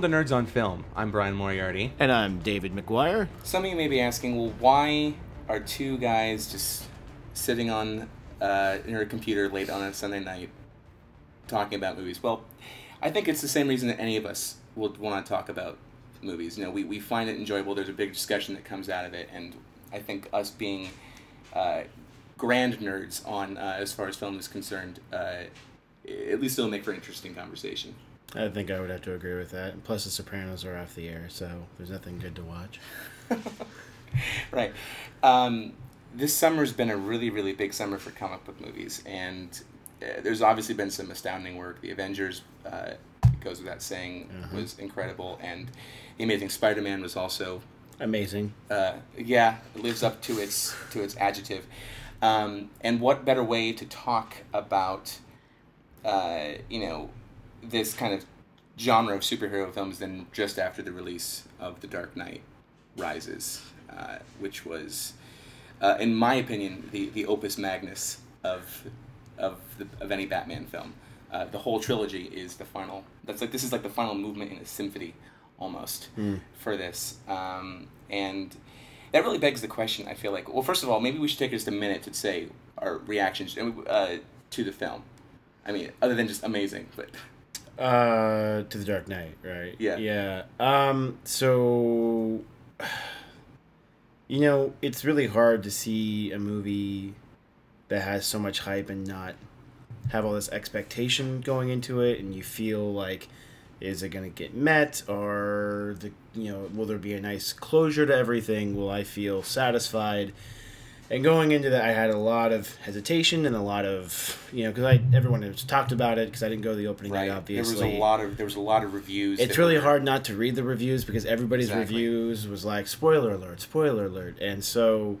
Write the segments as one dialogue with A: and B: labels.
A: Welcome to Nerds on Film. I'm Brian Moriarty.
B: And I'm David McGuire.
C: Some of you may be asking, well, why are two guys just sitting on uh, near a computer late on a Sunday night talking about movies? Well, I think it's the same reason that any of us would want to talk about movies. You know, we, we find it enjoyable. There's a big discussion that comes out of it, and I think us being uh, grand nerds on uh, as far as film is concerned, uh, at least it'll make for an interesting conversation.
B: I think I would have to agree with that. Plus, The Sopranos are off the air, so there's nothing good to watch.
C: right. Um, this summer's been a really, really big summer for comic book movies, and uh, there's obviously been some astounding work. The Avengers, uh, goes without saying,
B: Uh-huh.
C: was incredible, and The Amazing Spider-Man was also,
B: Amazing.
C: uh, yeah, lives up to its to its adjective. Um, and what better way to talk about, uh, you know, this kind of genre of superhero films than just after the release of The Dark Knight Rises, uh, which was, uh, in my opinion, the, the opus magnus of of the, of any Batman film. Uh, the whole trilogy is the final. That's like this is like the final movement in a symphony, almost for this. Um, and that really begs the question. I feel like well, first of all, maybe we should take just a minute to say our reactions uh, to the film. I mean, other than just amazing, but
B: Uh, to the Dark Knight, right?
C: Yeah.
B: Yeah. Um. So, you know, it's really hard to see a movie that has so much hype and not have all this expectation going into it, and you feel like, is it going to get met, or the you know, will there be a nice closure to everything? Will I feel satisfied? And going into that, I had a lot of hesitation and a lot of you know because I everyone has talked about it because I didn't go to the opening
C: right,
B: night obviously.
C: there was a lot of there was a lot of reviews.
B: It's really
C: were-
B: hard not to read the reviews because everybody's
C: Exactly.
B: reviews was like spoiler alert, spoiler alert, and so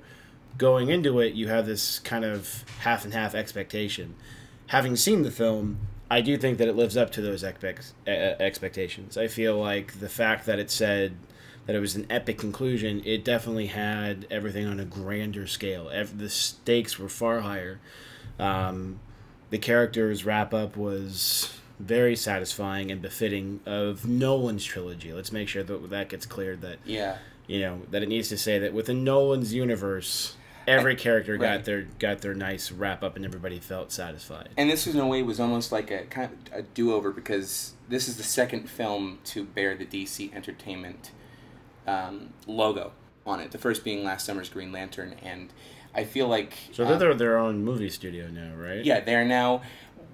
B: going into it, you have this kind of half and half expectation. Having seen the film, I do think that it lives up to those expect- uh, expectations. I feel like the fact that it said that it was an epic conclusion, it definitely had everything on a grander scale. The stakes were far higher. Um, the characters wrap up was very satisfying and befitting of Nolan's trilogy. Let's make sure that that gets cleared that
C: Yeah,
B: you know that it needs to say that within Nolan's universe, every character
C: Right.
B: got their got their nice wrap up and everybody felt satisfied.
C: and this in a way was almost like a kind of a do over because this is the second film to bear the DC Entertainment um, logo on it. The first being last summer's Green Lantern, and I feel like
B: So
C: um,
B: they're their own movie studio now, right?
C: Yeah, they are now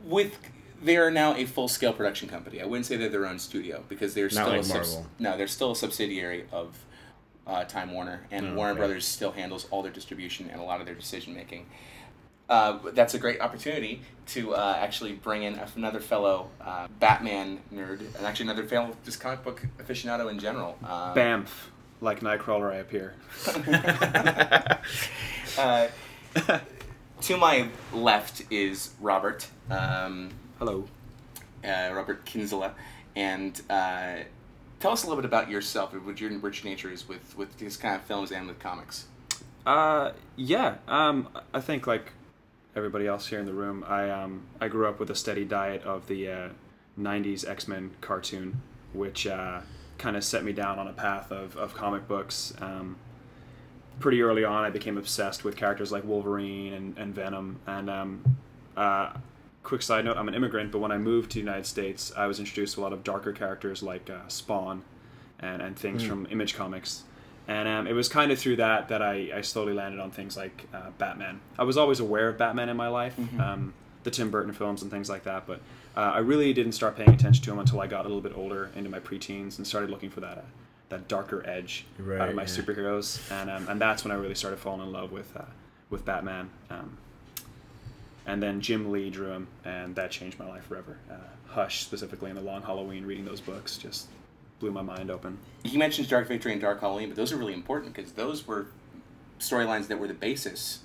C: with they are now a full scale production company. I wouldn't say they're their own studio because they're still
B: like
C: a subs-
B: Marvel.
C: no, they're still a subsidiary of uh, Time Warner, and
B: Oh,
C: Warner
B: okay.
C: Brothers still handles all their distribution and a lot of their decision making. Uh, that's a great opportunity to uh, actually bring in another fellow uh, Batman nerd, and actually another fellow just comic book aficionado in general. Uh,
D: Bamf, like Nightcrawler, I appear.
C: uh, to my left is Robert. Um,
D: Hello.
C: uh, Robert Kinsella, and uh, tell us a little bit about yourself, what your what your nature is with with these kind of films and with comics.
D: Uh, yeah. Um, I think like everybody else here in the room, I um, I grew up with a steady diet of the uh, '90s X-Men cartoon, which uh, kind of set me down on a path of of comic books. Um, pretty early on, I became obsessed with characters like Wolverine and, and Venom. And um, uh, quick side note: I'm an immigrant, but when I moved to the United States, I was introduced to a lot of darker characters like uh, Spawn and and things from Image Comics. And um, it was kind of through that that I, I slowly landed on things like uh, Batman. I was always aware of Batman in my life, um, the Tim Burton films and things like that, but uh, I really didn't start paying attention to him until I got a little bit older, into my preteens, and started looking for that uh, that darker edge out of my
B: yeah.
D: superheroes, and um, and that's when I really started falling in love with uh, with Batman. Um, and then Jim Lee drew him, and that changed my life forever. Uh, Hush, specifically, and The Long Halloween, reading those books just blew my mind open.
C: He mentioned Dark Victory and Dark Halloween, but those are really important because those were storylines that were the basis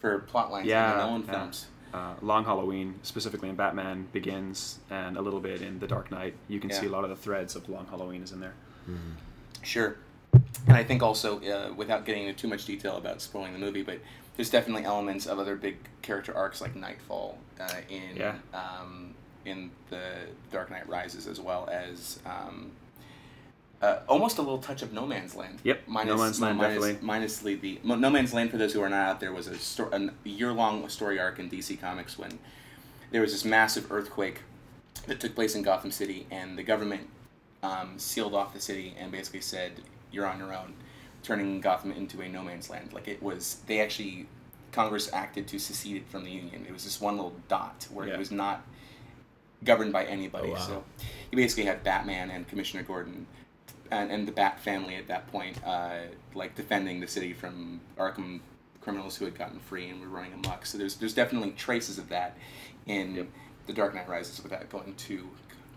C: for plot lines in the Nolan
D: yeah.
C: films.
D: Uh, Long Halloween, specifically in Batman Begins, and a little bit in The Dark Knight, you can
C: Yeah.
D: see a lot of the threads of Long Halloween is in there.
C: Sure. And I think also, uh, without getting into too much detail about spoiling the movie, but there's definitely elements of other big character arcs like Knightfall uh, in
D: Yeah.
C: um, in the Dark Knight Rises, as well as um, uh, almost a little touch of No Man's Land.
D: Yep, No Man's Land,
C: minus,
D: definitely.
C: minus the, No Man's Land. For those who are not out there, was a, sto- a year long story arc in DC Comics when there was this massive earthquake that took place in Gotham City, and the government um, sealed off the city and basically said, "You're on your own," turning Gotham into a no man's land. Like it was, they actually Congress acted to secede it from the Union. It was just one little dot where
D: Yeah.
C: it was not governed by anybody.
B: Oh, wow.
C: So you basically had Batman and Commissioner Gordon. And, and the Bat family at that point, uh, like defending the city from Arkham criminals who had gotten free and were running amok. So there's there's definitely traces of that in
D: Yep.
C: The Dark Knight Rises without going too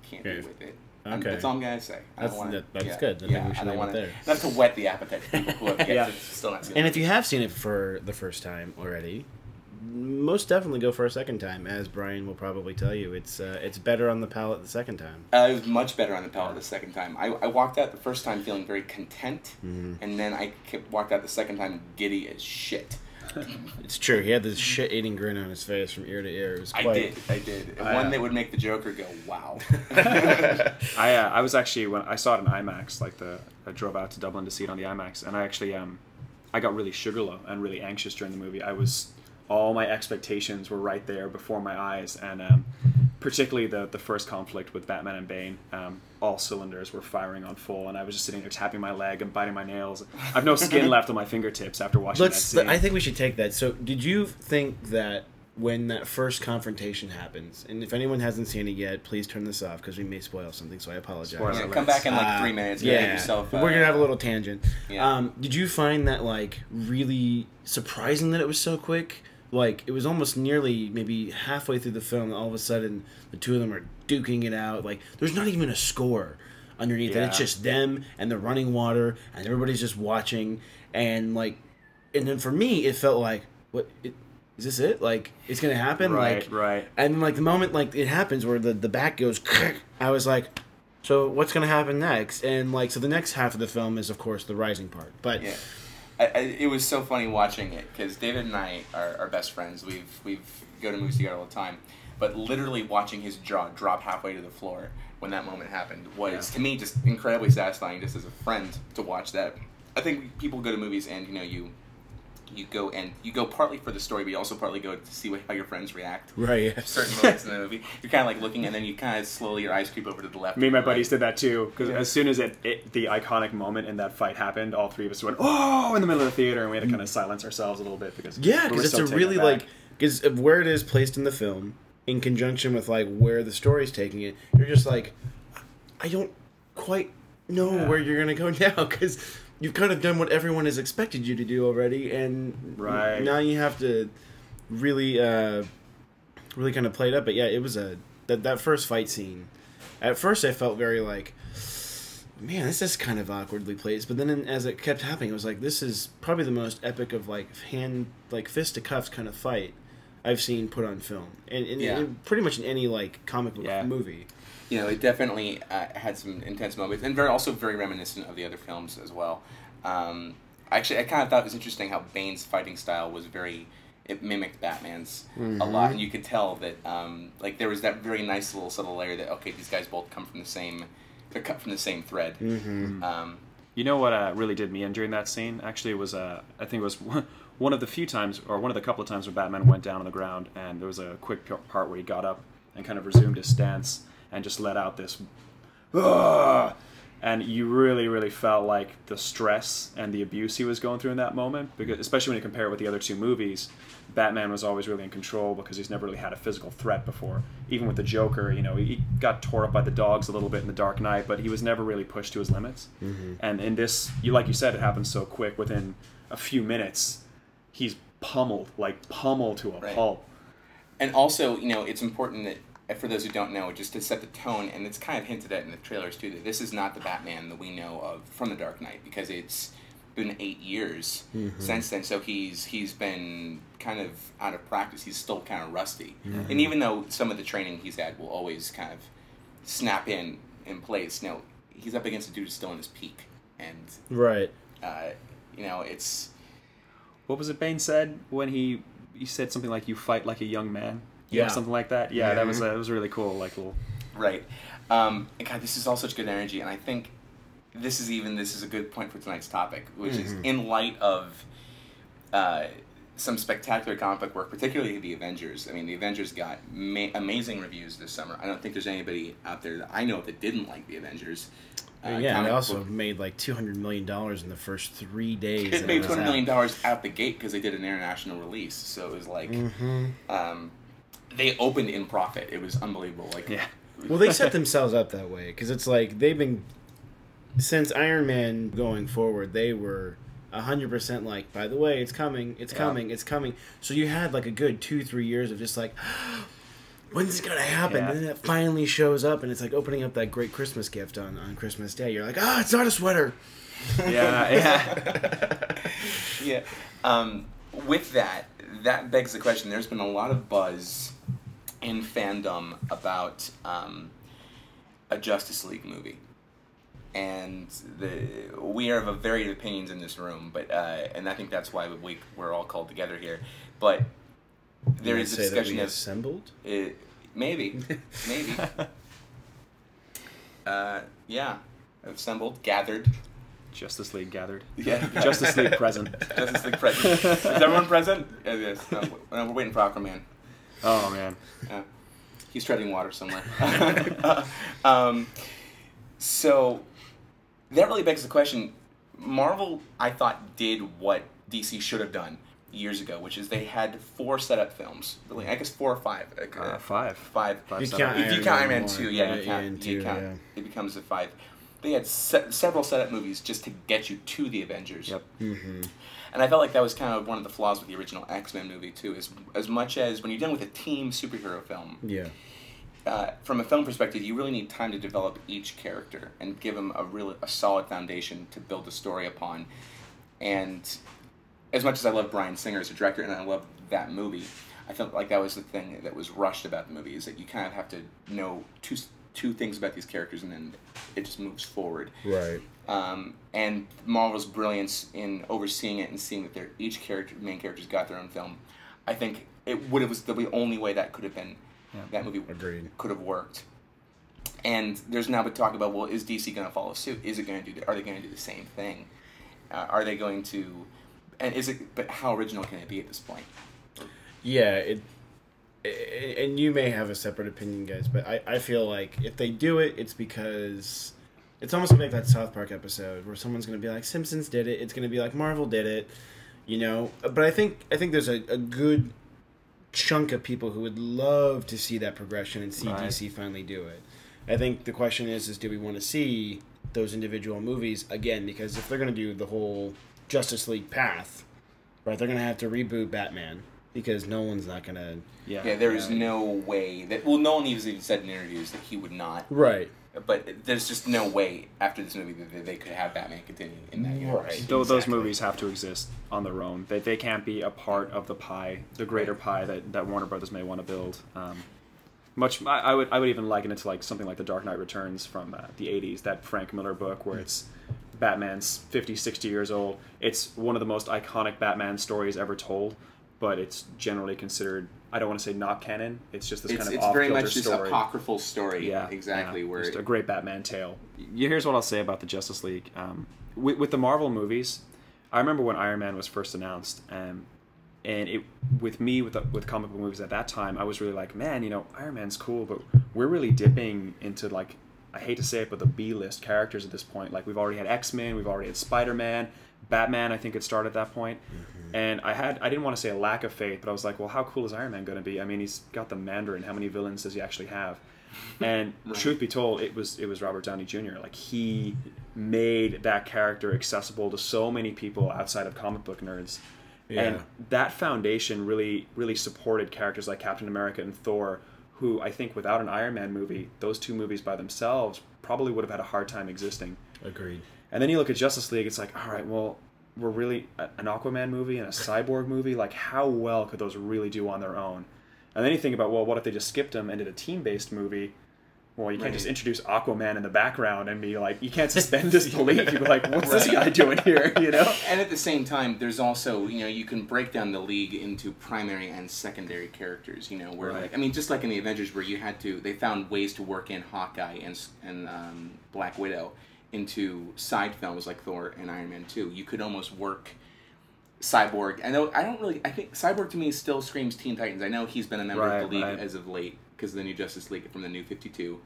C: campy
B: Okay.
C: with it. Um,
B: Okay.
C: That's all I'm gonna say. I
B: That's-
C: don't wanna,
B: that- that's
C: yeah,
B: good. I think
C: yeah,
B: we should
C: I don't
B: leave it
C: wanna,
B: there.
C: Not to whet the appetite for people who have yet
D: Yeah.
C: to still not seen
B: And if you have seen it for the first time already, most definitely go for a second time. As Brian will probably tell you, it's uh, it's better on the palate the second time.
C: Uh, it was much better on the palate the second time. I, I walked out the first time feeling very content,
B: Mm-hmm.
C: and then I kept, walked out the second time giddy as shit.
B: It's true. He had this shit-eating grin on his face from ear to ear. It was
C: I did, I did.
D: I,
C: One
D: uh,
C: that would make the Joker go, wow.
D: I uh, I was actually when I saw it in IMAX, like the I drove out to Dublin to see it on the IMAX, and I actually um I got really sugar low and really anxious during the movie. I was all my expectations were right there before my eyes, and um, particularly the the first conflict with Batman and Bane, um, all cylinders were firing on full, and I was just sitting there tapping my leg and biting my nails. I've no skin left on my fingertips after watching
B: Let's.
D: that scene.
B: I think we should take that. So, did you think that when that first confrontation happens, and if anyone hasn't seen it yet, please turn this off because we may spoil something. So I apologize.
D: Spoiler
C: Yeah, come back in like
B: Uh,
C: three minutes.
B: Yeah,
C: Get yourself,
B: we're gonna
C: uh,
B: have a little tangent.
C: yeah.
B: Um, did you find that like really surprising that it was so quick? Like it was almost nearly maybe halfway through the film, all of a sudden the two of them are duking it out. Like there's not even a score underneath it. It's just them and the running water, and everybody's just watching. And like, and then for me, it felt like, what it, is this? It like it's gonna happen?
D: Right,
B: like,
D: right.
B: and like the moment like it happens where the the back goes, I was like, so what's gonna happen next? And like so the next half of the film is of course the rising part. But
C: Yeah, I, I, it was so funny watching it because David and I are, are best friends. We've we've go to movies together all the time, but literally watching his jaw drop halfway to the floor when that moment happened was
D: Yeah.
C: to me just incredibly satisfying. Just as a friend to watch that. I think people go to movies and you know you. You go and you go partly for the story, but you also partly go to see what, how your friends react.
B: right, yeah.
C: Certain moments in the movie, you're kind of like looking, and then you kind of slowly your eyes creep over to the left.
D: Me and my
C: or right.
D: buddies did that too. Because as soon as it, it, the iconic moment in that fight happened, all three of us went "oh" in the middle of the theater, and we had to kind of mm. silence ourselves a little bit because
B: Yeah,
D: we
B: because it's
D: so
B: a really
D: aback.
B: like because of where it is placed in the film in conjunction with like where the story's taking it. You're just like, I don't quite know
D: Yeah.
B: where you're gonna go now because you've kind of done what everyone has expected you to do already, and
D: Right.
B: now you have to really, uh, really kind of play it up. But yeah, it was a that that first fight scene. At first, I felt very like. Man, this is kind of awkwardly placed, but then as it kept happening, it was like this is probably the most epic of like hand, like fist to cuffs kind of fight I've seen put on film, and, and,
C: Yeah.
B: and pretty much in any like comic book
D: Yeah.
B: movie.
C: you know, it definitely uh, had some intense moments, and very also very reminiscent of the other films as well. Um, actually, I kind of thought it was interesting how Bane's fighting style was very. It mimicked Batman's a lot, and you could tell that um, like there was that very nice little subtle layer that okay, these guys both come from the same, they're cut from the same thread.
B: Mm-hmm.
C: Um,
D: You know what uh, really did me in during that scene? Actually, it was uh, I think it was one of the few times, or one of the couple of times, where Batman went down on the ground, and there was a quick part where he got up and kind of resumed his stance and just let out this, "Ugh!" And you really, really felt like the stress and the abuse he was going through in that moment. Because mm-hmm. especially when you compare it with the other two movies, Batman was always really in control because he's never really had a physical threat before. Even with the Joker, you know, he got tore up by the dogs a little bit in the Dark Knight, but he was never really pushed to his limits. Mm-hmm. And in this, you like you said, it happens so quick. Within a few minutes, he's pummeled, like pummeled to a
C: Right.
D: pulp.
C: and also, you know, it's important that for those who don't know, just to set the tone, and it's kind of hinted at in the trailers too, that this is not the Batman that we know of from the Dark Knight because it's been eight years since then. So he's he's been kind of out of practice. He's still kind of rusty, and even though some of the training he's had will always kind of snap in in place, you know, he's up against a dude who's still in his peak, and
B: Right.
C: uh, you know, it's
D: What was it Bane said when he he said something like "You fight like a young man"?
B: Yeah.
D: or something like that. Yeah, that was uh, that was really cool. Like little.
C: Right. Um, and God, this is all such good energy, and I think this is even this is a good point for tonight's topic, which is
B: Mhm.
C: in light of uh, some spectacular comic book work, particularly the Avengers. I mean, the Avengers got ma- amazing reviews this summer. I don't think there's anybody out there that I know that didn't like the Avengers. Uh,
B: yeah, they also
C: book-
B: made like two hundred million dollars in the first three days.
C: it made two hundred million dollars out the gate because they did an international release. So it was like
B: Mhm.
C: um, they opened in profit. It was unbelievable. Like
D: Yeah.
B: Well, they set themselves up that way because it's like they've been since Iron Man going forward. They were hundred percent like, by the way, it's coming, it's
C: Yeah.
B: coming, it's coming. So you had like a good two, three years of just like, when's it gonna happen?
D: Yeah.
B: And then it finally shows up, and it's like opening up that great Christmas gift on on Christmas Day. You're like, ah, it's not a sweater.
D: Yeah, yeah.
C: yeah. Um, with that, that begs the question. There's been a lot of buzz in fandom about um, a Justice League movie, and the we are of a varied opinions in this room. But uh, and I think that's why we we're all called together here. But there
B: You
C: is a
B: say that
C: discussion
B: we
C: of
B: assembled.
C: uh, maybe, maybe. Uh, yeah, assembled, gathered.
D: Justice League gathered.
C: Yeah,
D: Justice League present.
C: Justice League present. Is everyone present? Yes. No, no, we're waiting for Aquaman.
D: Oh man.
C: Yeah. He's treading water somewhere. um, so that really begs the question. Marvel, I thought, did what DC should have done years ago, which is they had four setup films. Really, I guess four or five. Like, uh,
D: Uh, five.
C: Five.
D: Five
B: You
D: seven.
B: can't-
C: If you count Iron
B: Man
C: Man two, yeah,
B: Yeah,
C: you count.
B: Iron
C: you count.
B: yeah.
C: It becomes a five. They had se- several setup movies just to get you to the Avengers.
D: Yep.
B: Mm-hmm.
C: And I felt like that was kind of one of the flaws with the original X Men movie too. Is as much as when you're dealing with a team superhero film,
B: Yeah.
C: uh, from a film perspective, you really need time to develop each character and give them a really a solid foundation to build a story upon. And as much as I love Bryan Singer as a director and I love that movie, I felt like that was the thing that was rushed about the movie is that you kind of have to know two two things about these characters and then it just moves forward.
B: Right.
C: Um, and Marvel's brilliance in overseeing it and seeing that their each character, main characters, got their own film. I think it would have was the only way that could have been
D: Yeah.
C: that movie
B: Agreed.
C: could have worked. And there's now been talk about well, is DC going to follow suit? Is it going to do? Are they going to do the same thing? Uh, are they going to? And is it? But how original can it be at this point?
B: Yeah, it, and you may have a separate opinion, guys, but I, I feel like if they do it, it's because it's almost like that South Park episode where someone's going to be like, Simpsons did it. It's going to be like Marvel did it, you know. But I think I think there's a, a good chunk of people who would love to see that progression and see
D: Right.
B: DC finally do it. I think the question is, is do we want to see those individual movies again? Because if they're going to do the whole Justice League path, right, they're going to have to reboot Batman because no one's not going to.
D: Yeah.
C: Yeah, there is no way that. Well, no one has even said in interviews that he would not.
B: Right.
C: But there's just no way after this movie that they could have Batman continue in that universe.
B: Right.
D: Tho- Those movies have to exist on their own. They, they can't be a part of the pie, the greater pie that, that Warner Brothers may want to build. Um, much, I, I would I would even liken it to like something like The Dark Knight Returns from uh, the '80s, that Frank Miller book where it's Batman's 50, 60 years old. It's one of the most iconic Batman stories ever told, but it's generally considered. I don't want to say not canon. It's just this
C: It's,
D: kind of
C: it's very
D: off-kilter
C: much this
D: story.
C: apocryphal story.
D: Yeah,
C: exactly.
D: yeah,
C: where
D: just
C: it-
D: a great Batman tale. Here's what I'll say about the Justice League. Um, with, with the Marvel movies, I remember when Iron Man was first announced, um, and it with me with the, with comic book movies at that time, I was really like, man, you know, Iron Man's cool, but we're really dipping into like. I hate to say it, but the B list characters at this point. Like we've already had X Men, we've already had Spider Man, Batman. I think it started at that point. Mm-hmm. And I had I didn't want to say a lack of faith, but I was like, well, how cool is Iron Man going to be? I mean, he's got the Mandarin. How many villains does he actually have? And
C: Right.
D: truth be told, it was it was Robert Downey Jr. Like he made that character accessible to so many people outside of comic book nerds.
B: Yeah.
D: And that foundation really really supported characters like Captain America and Thor, who I think without an Iron Man movie, those two movies by themselves probably would have had a hard time existing.
B: Agreed.
D: And then you look at Justice League, it's like, all right, well, we're really an Aquaman movie and a Cyborg movie. Like, how well could those really do on their own? And then you think about, well, what if they just skipped them and did a team-based movie? Well, you can't
C: Right.
D: just introduce Aquaman in the background and be like, you can't suspend disbelief. You'd be like, what's this guy doing here? You know?
C: And at the same time, there's also you know you can break down the league into primary and secondary characters. You know where
D: Right.
C: like I mean just like in the Avengers where you had to they found ways to work in Hawkeye and and um, Black Widow into side films like Thor and Iron Man Two. You could almost work Cyborg. I know I don't really. I think Cyborg to me still screams Teen Titans. I know he's been a member
D: Right,
C: of the league
D: right.
C: as of late because of the new Justice League from the new Fifty Two.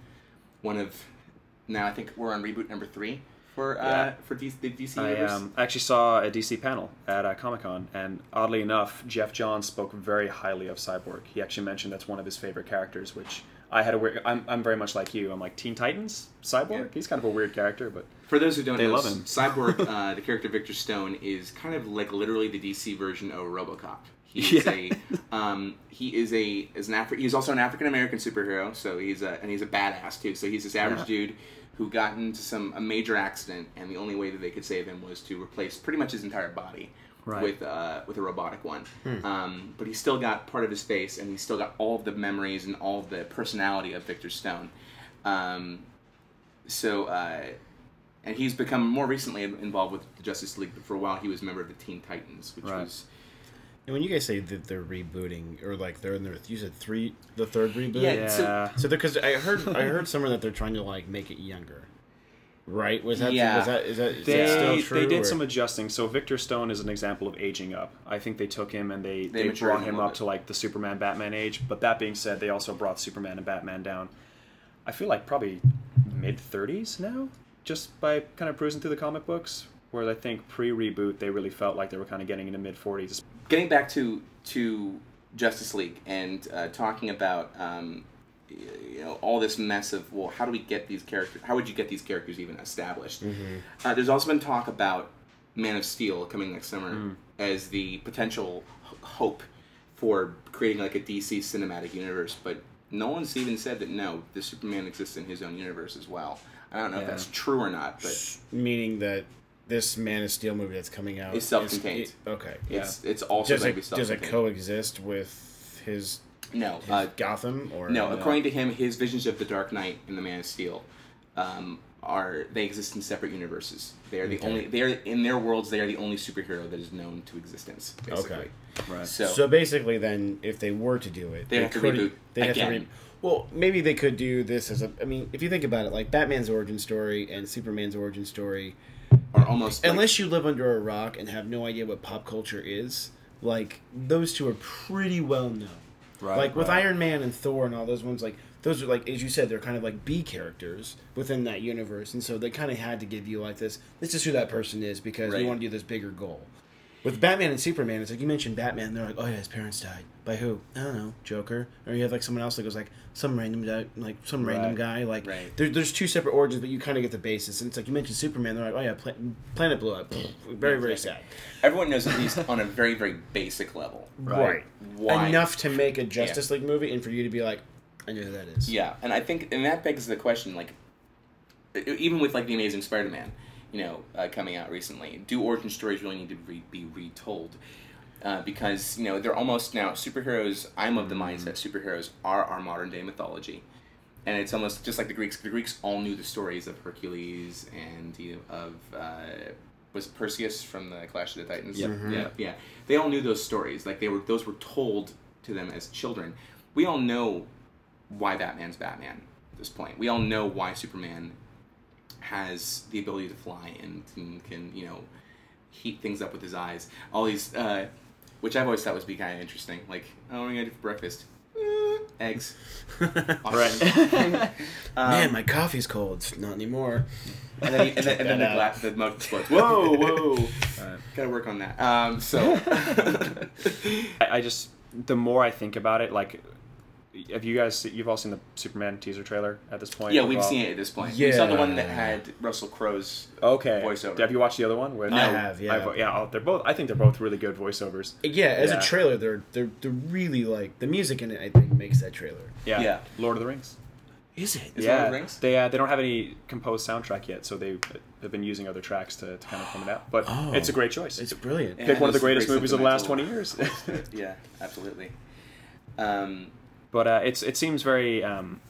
C: One of now I think we're on reboot number three for uh, for DC, the DC
D: I um, actually saw a DC panel at uh, Comic Con, and oddly enough, Geoff Johns spoke very highly of Cyborg. He actually mentioned that's one of his favorite characters, which I had a weird. I'm, I'm very much like you. I'm like Teen Titans, Cyborg.
C: Yeah.
D: He's kind of a weird character, but
C: For those who don't
D: They
C: know,
D: love him.
C: Cyborg, uh, the character Victor Stone, is kind of like literally the DC version of RoboCop. He is
D: Yeah.
C: a um, he is a is an Afri- he's also an African American superhero. So he's a and he's a badass too. So he's this average
D: Yeah.
C: dude who got into some a major accident, and the only way that they could save him was to replace pretty much his entire body.
D: Right.
C: With uh, with a robotic one, um, but he's still got part of his face, and he's still got all of the memories and all of the personality of Victor Stone. Um, so uh, and he's become more recently involved with the Justice League. But for a while, he was a member of the Teen Titans, which
D: Right.
C: was
B: And when you guys say that they're rebooting or like they're in their, you said three, the third reboot.
C: Yeah,
D: yeah,
C: so-
B: So because I heard I heard somewhere that they're trying to like make it younger, right? Was that
C: Yeah.
B: was that is that, is
D: they
B: that still true?
D: they did
B: or-
D: some adjusting. So Victor Stone is an example of aging up. I think they took him and they
C: They
D: they, brought
C: him a
D: him
C: little
D: up
C: bit.
D: to like the Superman Batman age. But that being said, they also brought Superman and Batman down. I feel like probably mid 30s now, just by kind of cruising through the comic books. Whereas I think pre reboot they really felt like they were kind of getting into mid 40s.
C: getting back to to Justice League and uh, talking about um, y- you know all this mess of well, how do we get these characters? How would you get these characters even established? Uh, there's also been talk about Man of Steel coming next summer as the potential h- hope for creating like a DC cinematic universe, but no one's even said that no, the Superman exists in his own universe as well. I don't know if that's true or not, but
B: meaning that this Man of Steel movie that's coming out
C: It's self-contained.
B: is- it- okay.
C: it's it's also
B: Does
C: going to be
B: it does it coexist with his,
C: no, uh,
B: Gotham or
C: No, according to him, his visions of the Dark Knight and the Man of Steel um, are they exist in separate universes. They are the
B: Okay.
C: only they are in their worlds. They are the only superhero that is known to existence. Basically.
B: Okay.
D: Right.
C: So,
B: So basically, then, if they were to do it,
C: They'd have to
B: could-
C: reboot
B: They'd have to re- Well, maybe they could do this as a. I mean, if you think about it, like Batman's origin story and Superman's origin story,
C: are almost like-
B: unless you live under a rock and have no idea what pop culture is, like those two are pretty well known.
D: Right,
B: like with
D: right.
B: Iron Man and Thor and all those ones, like those are like as you said, they're kind of like B characters within that universe, and so they kind of had to give you like this. This is who that person is because
C: Right.
B: we want to do this bigger goal. With Batman and Superman, it's like you mentioned Batman. They're like, oh yeah, his parents died by who? I don't know, Joker. Or you have like someone else that goes like some random guy, like some random
D: Right.
B: guy. Like
C: Right.
B: there, there's two separate origins, but you kind of get the basis. And it's like you mentioned Superman. They're like, oh yeah, pla- planet blew up. very very sad.
C: everyone knows at least on a very very basic level.
B: Right.
C: Why?
B: Enough to make a Justice League movie, and for you to be like, I know who that is.
C: Yeah, and I think and that begs the question like even with like the Amazing Spider-Man, you know, uh, coming out recently, do origin stories really need to re- be retold? Uh, because you know they're almost now superheroes. I'm of the mindset superheroes are our modern day mythology, and it's almost just like the Greeks. The Greeks all knew the stories of Hercules and you know, of uh, was Perseus from the Clash of the Titans.
D: Yep.
B: Mhm.
C: Yeah, yeah. They all knew those stories. Like they were those were told to them as children. We all know why Batman's Batman at this point. We all know why Superman has the ability to fly and can, can you know heat things up with his eyes. All these, uh, which I've always thought was be kind of interesting. Like, oh, what are you gonna do for breakfast? Eh, eggs. Awesome. Um,
B: Man, my coffee's cold. Not anymore.
C: and then, and then, and then the,
B: That
C: gla- the mug explodes. Whoa, whoa.
D: Right.
C: Gotta work on that. Um, so.
D: I, I just the more I think about it, like, have you guys you've all seen the Superman teaser trailer at this point?
C: yeah,
D: We've
C: we've
D: all-
C: seen it at this point. We saw the one that had Russell Crowe's
D: Okay.
C: voiceover.
D: Have you watched the other one? With,
B: I have, yeah.
D: I've- yeah, oh, they're both. I think they're both really good voiceovers.
B: Yeah, as
D: Yeah.
B: a trailer, they're they're they're really like the music in it. I think makes that trailer.
D: Yeah.
C: Yeah.
D: Lord of the Rings.
B: Is it?
C: Is
D: yeah.
C: Lord of the Rings?
D: They uh, they don't have any composed soundtrack yet, so they they've been using other tracks to, to kind of come it out. But
B: Oh.
D: it's a great choice.
B: It's brilliant.
C: Yeah.
D: Pick one of the greatest movies of the last twenty years.
C: voice to it. yeah, absolutely. Um,
D: but uh, it's it seems very um,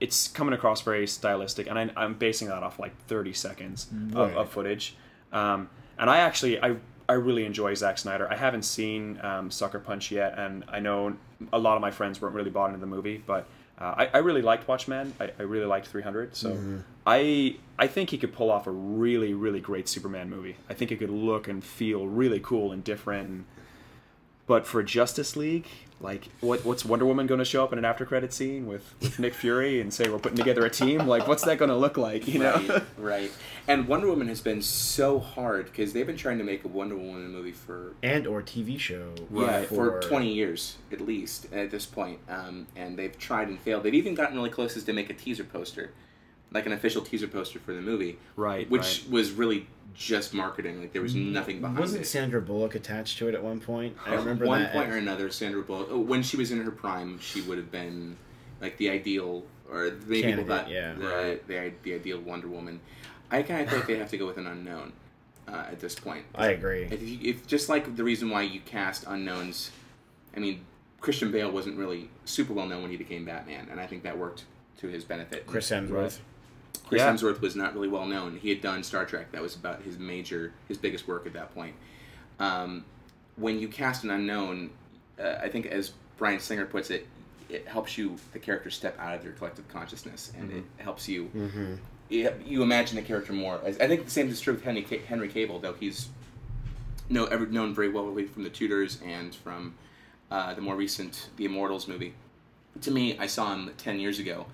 D: it's coming across very stylistic, and I, I'm basing that off like 30 seconds of,
B: Right.
D: of footage. Um, and I actually I I really enjoy Zack Snyder. I haven't seen um, Sucker Punch yet, and I know a lot of my friends weren't really bought into the movie, but Uh, I, I really liked Watchmen. I, I really liked 300. So I I think he could pull off a really really great Superman movie. I think it could look and feel really cool and different. And, but for Justice League, like what what's Wonder Woman going to show up in an after credit scene with, with Nick Fury and say we're putting together a team? Like what's that going to look like? You know?
C: right, right. And Wonder Woman has been so hard because they've been trying to make a Wonder Woman movie for
B: and or TV show.
C: yeah for, 20 years at least at this point. Um, and they've tried and failed. They've even gotten really close as to make a teaser poster, like an official teaser poster for the movie,
D: Right.
C: which
D: right.
C: was really just marketing. Like there was nothing behind it.
B: Wasn't
C: it.
B: Sandra Bullock attached to it at one point? I
C: At
B: remember
C: one
B: that.
C: point or another, Sandra Bullock, oh, when she was in her prime, she would have been like the ideal, or many people
B: yeah.
C: the,
D: Right.
C: the, the ideal Wonder Woman. I kind of think they have to go with an unknown uh, at this point.
B: I agree.
C: If, you, if just like the reason why you cast unknowns, I mean, Christian Bale wasn't really super well known when he became Batman, and I think that worked to his benefit.
B: Chris Hemsworth.
C: Chris
D: Yeah.
C: Hemsworth was not really well known. He had done Star Trek. That was about his major, his biggest work at that point. Um, when you cast an unknown, uh, I think as Bryan Singer puts it, it helps you the character step out of your collective consciousness, and it helps you.
B: Mm-hmm.
C: You, you imagine the character more. I think the same is true with Henry, Henry Cavill, though he's no ever known very well from the Tudors and from uh, the more recent The Immortals movie. To me, I saw him ten years ago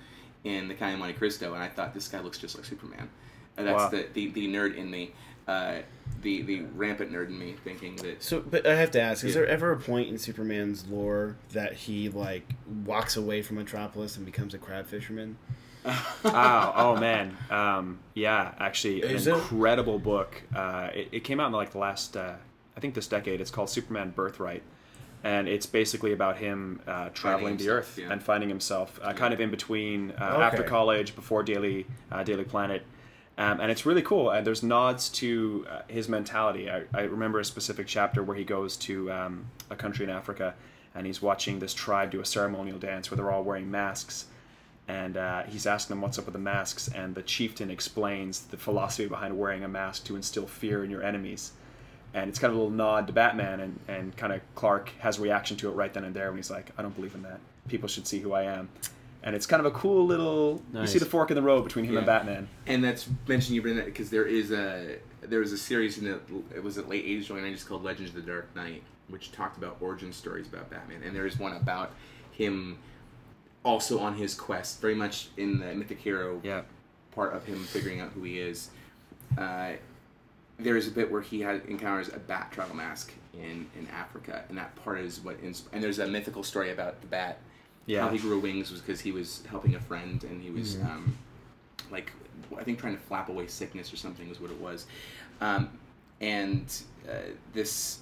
C: in The Count of Monte Cristo, and I thought this guy looks just like Superman. And that's
D: Wow.
C: the, the, the nerd in me, uh, the the rampant nerd in me, thinking that
B: So, but I have to ask: Is there ever a point in Superman's lore that he like walks away from Metropolis and becomes a crab fisherman?
D: oh, oh man, um, yeah, actually, an
B: Is it?
D: incredible book. Uh, it, it came out in like the last, uh, I think this decade. It's called Superman Birthright, and it's basically about him uh, traveling the Earth
C: yeah.
D: and finding himself, uh, kind of in between uh,
B: Okay.
D: after college, before Daily uh, Daily Planet. Um, and it's really cool. And there's nods to uh, his mentality. I, I remember a specific chapter where he goes to um, a country in Africa, and he's watching this tribe do a ceremonial dance where they're all wearing masks and uh, he's asking them what's up with the masks and the chieftain explains the philosophy behind wearing a mask to instill fear in your enemies and it's kind of a little nod to batman and, and kind of clark has a reaction to it right then and there when he's like i don't believe in that. People should see who i am. And it's kind of a cool little you see the fork in the road between him and batman.
C: And that's mentioned you bring that because there is a there was a series in the it was the late 80s early 90s called legends of the dark knight which talked about origin stories about batman. And there is one about him also on his quest very much in the mythic hero
D: yeah.
C: part of him figuring out who he is. Uh, there is a bit where he had encounters a bat travel mask in in africa and that part is what ins- and there's a mythical story about the bat.
D: Yeah.
C: How he grew wings was because he was helping a friend and he was um, like I think trying to flap away sickness or something was what it was, um, and uh, this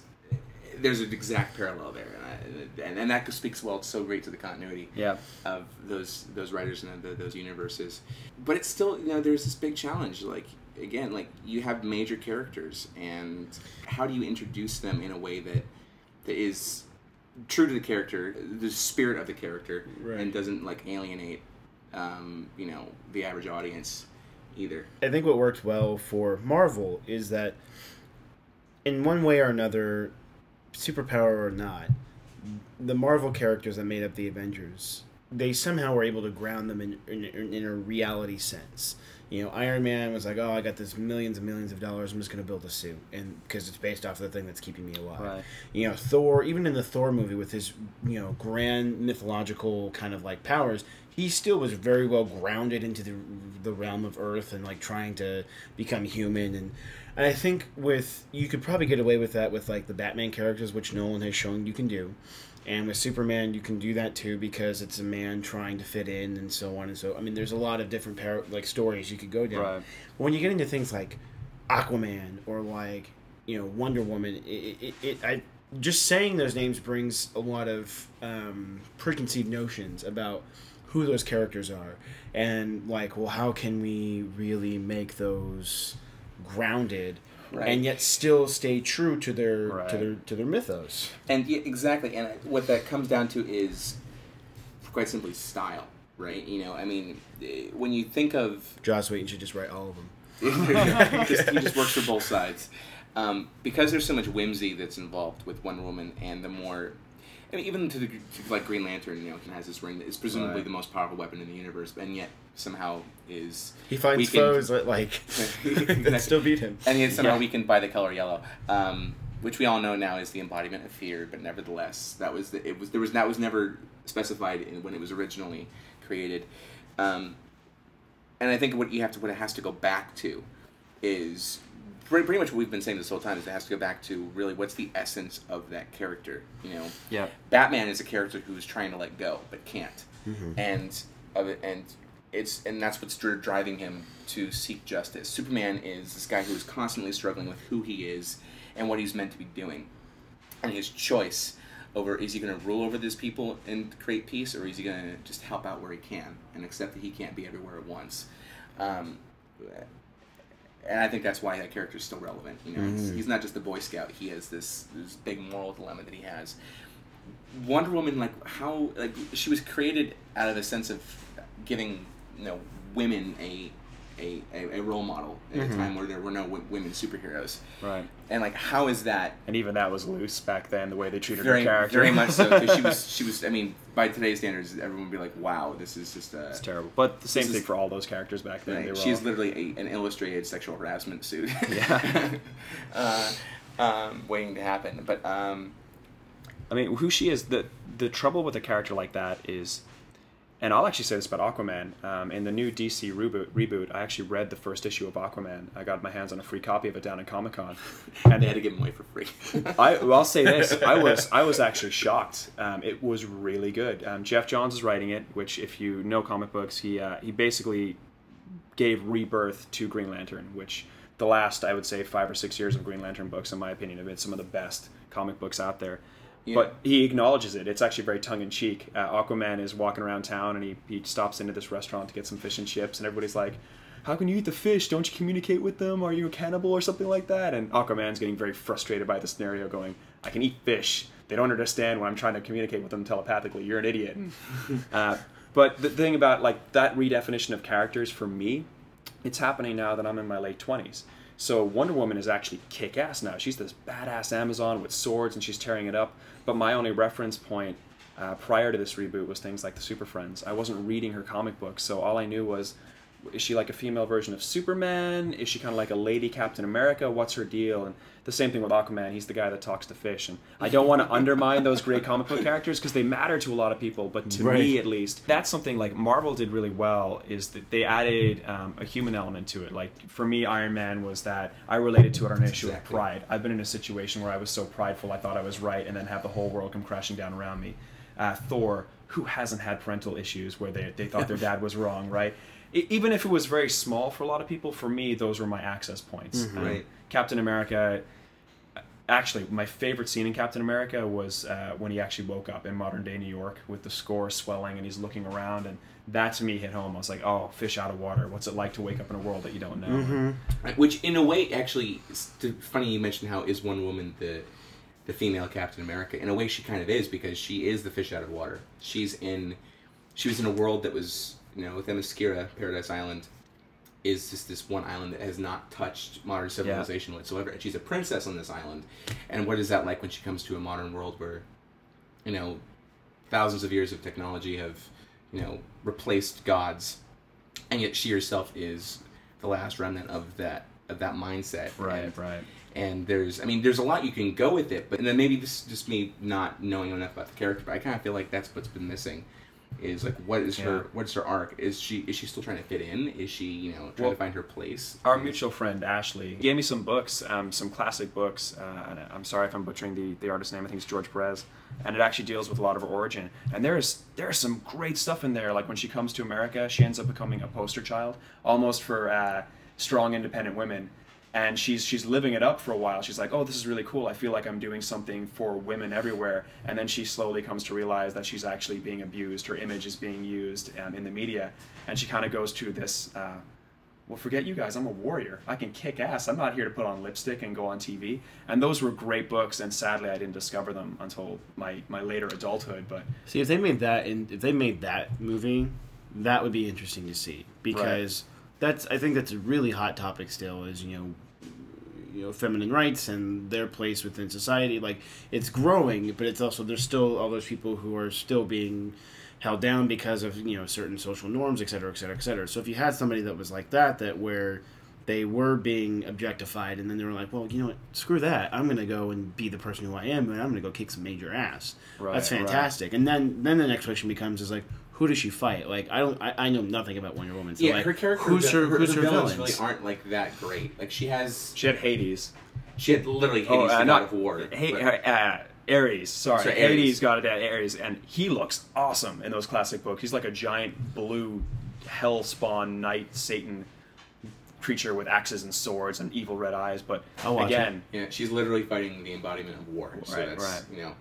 C: there's an exact parallel there, and, I, and and that speaks well It's so great to the continuity
D: yeah.
C: of those those writers and the, those universes. But it's still you know there's this big challenge like again like you have major characters and how do you introduce them in a way that that is true to the character, the spirit of the character,
B: Right.
C: and doesn't like alienate um, you know the average audience either.
B: I think what worked well for Marvel is that, in one way or another, superpower or not, the Marvel characters that made up the Avengers, they somehow were able to ground them in in, in a reality sense. You know, Iron Man was like, "Oh, I got this millions and millions of dollars. I'm just going to build a suit, and because it's based off of the thing that's keeping me alive."
D: Right.
B: You know, Thor, even in the Thor movie with his you know grand mythological kind of like powers, he still was very well grounded into the the realm of Earth and like trying to become human and. And I think with you could probably get away with that with like the Batman characters, which Nolan has shown you can do, and with Superman you can do that too because it's a man trying to fit in and so on and so. I mean, there's a lot of different par- like stories you could go down.
D: Right.
B: But when you get into things like Aquaman or like you know Wonder Woman, it, it, it I just saying those names brings a lot of um, preconceived notions about who those characters are and like well how can we really make those grounded
C: Right.
B: and yet still stay true to their to their to their mythos
C: And yeah, exactly, and what that comes down to is quite simply style, right? You know, I mean, eh, when you think of
B: Joss Whedon should just write all of them
C: just, he just works for both sides. Um, because there's so much whimsy that's involved with Wonder Woman, and the more, and even to the to like Green Lantern, you know, he has this ring that is presumably
B: Right.
C: the most powerful weapon in the universe, and yet somehow is
B: He finds
C: weakened-
B: foes that like that still beat him.
C: and it's somehow
D: Yeah.
C: weakened by the color yellow, um, which we all know now is the embodiment of fear. But nevertheless, that was the, it was there was that was never specified in, when it was originally created, um, and I think what you have to what it has to go back to is pretty, pretty much what we've been saying this whole time is it has to go back to really what's the essence of that character. You know,
D: Yeah.
C: Batman is a character who's trying to let go but can't,
B: Mm-hmm.
C: and of it, and it's and that's what's driving him to seek justice. Superman is this guy who is constantly struggling with who he is and what he's meant to be doing, and his choice over is he going to rule over these people and create peace, or is he going to just help out where he can and accept that he can't be everywhere at once. Um, and I think that's why that character is still relevant. You know, he's, mm-hmm. he's not just a Boy Scout; he has this this big moral dilemma that he has. Wonder Woman, like how like she was created out of a sense of giving you know women a a, a, a role model at a time where there were no w- women superheroes,
D: Right.
C: and like how is that
D: And even that was loose back then, the way they treated
C: very
D: her character.
C: very much so? She was she was I mean by today's standards, everyone would be like, wow, this is just a
D: It's terrible. But the same thing
C: is-
D: for all those characters back then.
C: Right. She's
D: all-
C: literally a, an illustrated sexual harassment suit.
D: Yeah.
C: uh, um, waiting to happen. But um,
D: I mean, who she is. The the trouble with a character like that is, and I'll actually say this about Aquaman. Um, in the new DC reboot, reboot, I actually read the first issue of Aquaman. I got my hands on a free copy of it down at Comic Con,
C: and they had to give them away for free.
D: I well, I'll say this: I was I was actually shocked. Um, it was really good. Um, Geoff Johns is writing it, which, if you know comic books, he uh, he basically gave rebirth to Green Lantern, which the last I would say five or six years of Green Lantern books, in my opinion, have been some of the best comic books out there.
C: Yeah.
D: But he acknowledges it. It's actually very tongue in cheek. Uh, Aquaman is walking around town and he, he stops into this restaurant to get some fish and chips, and everybody's like, How can you eat the fish? Don't you communicate with them? Are you a cannibal or something like that? And Aquaman's getting very frustrated by the scenario, going, I can eat fish. They don't understand when I'm trying to communicate with them telepathically. You're an idiot. uh, but the thing about like that redefinition of characters for me, it's happening now that I'm in my late 20s. So Wonder Woman is actually kick ass now. She's this badass Amazon with swords and she's tearing it up. But my only reference point uh, prior to this reboot was things like the Super Friends. I wasn't reading her comic books, so all I knew was is she like a female version of Superman? Is she kind of like a lady Captain America? What's her deal? And the same thing with Aquaman. He's the guy that talks to fish. And I don't want to undermine those great comic book characters because they matter to a lot of people, but to
B: Right.
D: me at least, that's something like Marvel did really well. Is that they added um, a human element to it. Like for me, Iron Man was that I related to it on an issue of pride. I've been in a situation where I was so prideful I thought I was right, and then have the whole world come crashing down around me. Uh, Thor, who hasn't had parental issues where they, they thought their dad was wrong, right? Even if it was very small for a lot of people, for me, those were my access points. Um,
C: Right.
D: Captain America. Actually, my favorite scene in Captain America was uh, when he actually woke up in modern day New York with the score swelling and he's looking around, and that to me hit home. I was like, "Oh, fish out of water. What's it like to wake up in a world that you don't know?"
C: Right, Which, in a way, actually, it's funny you mentioned how is one woman the the female Captain America. In a way, she kind of is because she is the fish out of water. She's in, she was in a world that was, you know, within Themyscira, Paradise Island, is just this one island that has not touched modern civilization whatsoever. And she's a princess on this island. And what is that like when she comes to a modern world where, you know, thousands of years of technology have, you know, replaced gods, and yet she herself is the last remnant of that of that mindset.
D: Right,
C: And,
D: right.
C: and there's, I mean, there's a lot you can go with it, but and then maybe this is just me not knowing enough about the character, but I kind of feel like that's what's been missing. Is like what is
D: Yeah.
C: her what's her arc? Is she is she still trying to fit in? Is she you know trying
D: Well,
C: to find her place?
D: Our mutual friend Ashley gave me some books, um, some classic books. Uh, and I'm sorry if I'm butchering the, the artist's name. I think it's George Perez, and it actually deals with a lot of her origin. And there's there's some great stuff in there. Like when she comes to America, she ends up becoming a poster child, almost for uh, strong, independent women. And she's she's living it up for a while. She's like, oh, this is really cool. I feel like I'm doing something for women everywhere. And then she slowly comes to realize that she's actually being abused. Her image is being used um, in the media, and she kind of goes to this. Uh, well, forget you guys. I'm a warrior. I can kick ass. I'm not here to put on lipstick and go on TV. And those were great books, and sadly, I didn't discover them until my, my later adulthood. But
B: See, if they made that, in, if they made that movie, that would be interesting to see because that's. I think that's a really hot topic still. Is you know, you know feminine rights and their place within society. Like it's growing, but it's also there's still all those people who are still being held down because of you know certain social norms, et cetera, et cetera, et cetera. So if you had somebody that was like that, that where they were being objectified, and then they were like, well, you know what, screw that, I'm gonna go and be the person who I am, and I'm gonna go kick some major ass.
D: Right,
B: That's
D: right.
B: fantastic. And then then the next question becomes is like. Who does she fight? Like I don't, I, I know nothing about Wonder Woman. So
C: yeah,
B: like,
C: her character,
B: Who's her,
C: her,
B: who's
C: her
B: her
C: villains
B: villains?
C: really aren't like that great. Like she has,
D: She had Hades.
C: she had literally Hades,
D: uh,
C: the
D: not
C: god of war.
D: Hey,
C: but-
D: uh, Ares. Sorry,
C: Sorry,
D: Hades
C: Ares.
D: got it at Ares, and he looks awesome in those classic books. He's like a giant blue hell spawn knight Satan creature with axes and swords and evil red eyes. But
B: I'll watch
D: again,
C: yeah, she's literally fighting the embodiment of war. So
D: Right,
C: that's
D: right.
C: you know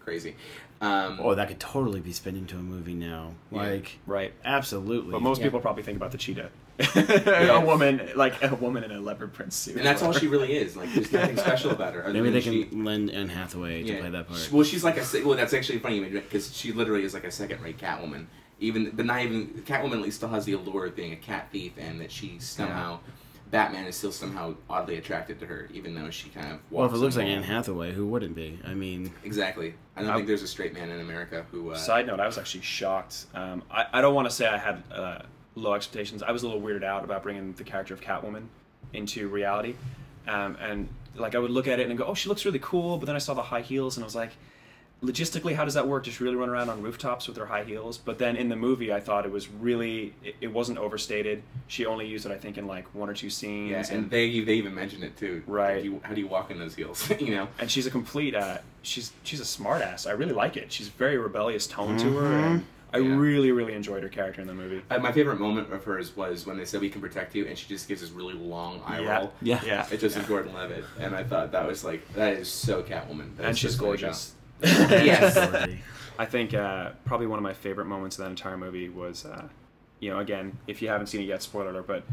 C: crazy. Um,
B: Oh, that could totally be spin into a movie now.
C: Yeah.
B: Like,
D: right.
B: absolutely.
D: But most
C: Yeah.
D: people probably think about the cheetah.
C: Yeah.
D: a woman, like a woman in a leopard print suit.
C: and that's all she really is. Like, there's nothing special about her. other
B: maybe they
C: she-
B: can lend Anne Hathaway to play that part.
C: Well, she's like a se- well. That's actually funny because she literally is like a second-rate Catwoman. Even, but not even Catwoman. At least still has the allure of being a cat thief, and that she somehow, Batman is still somehow oddly attracted to her, even though she kind of.
B: well, if it looks like Anne Hathaway, who wouldn't be? I mean,
C: Exactly. I don't
D: I-
C: think there's a straight man in America who. Uh,
D: Side note: I was actually shocked. Um, I, I don't want to say I had uh, low expectations. I was a little weirded out about bringing the character of Catwoman into reality, um, and like I would look at it and go, "Oh, she looks really cool," but then I saw the high heels and I was like, logistically, how does that work? Does she really run around on rooftops with her high heels? But then in the movie, I thought it was really it, it wasn't overstated. She only used it, I think, in like one or two scenes,
C: yeah, and they they even mentioned it too.
D: Right.
C: Like, you, how do you walk in those heels? you know.
D: and she's a complete uh, she's she's a smartass. I really like it. She's very rebellious tone to her, and I
C: Yeah.
D: really really enjoyed her character in the movie.
C: Uh, my favorite moment of hers was when they said we can protect you, and she just gives this really long eye
D: Yeah.
C: roll.
B: yeah,
D: Yeah,
C: It just is Gordon Levitt, and I thought that was like that is so Catwoman. That
D: and
C: is
D: she's
C: so
D: gorgeous.
C: Yes.
D: I think uh, probably one of my favorite moments of that entire movie was, uh, you know, again, if you haven't seen it yet, spoiler alert, but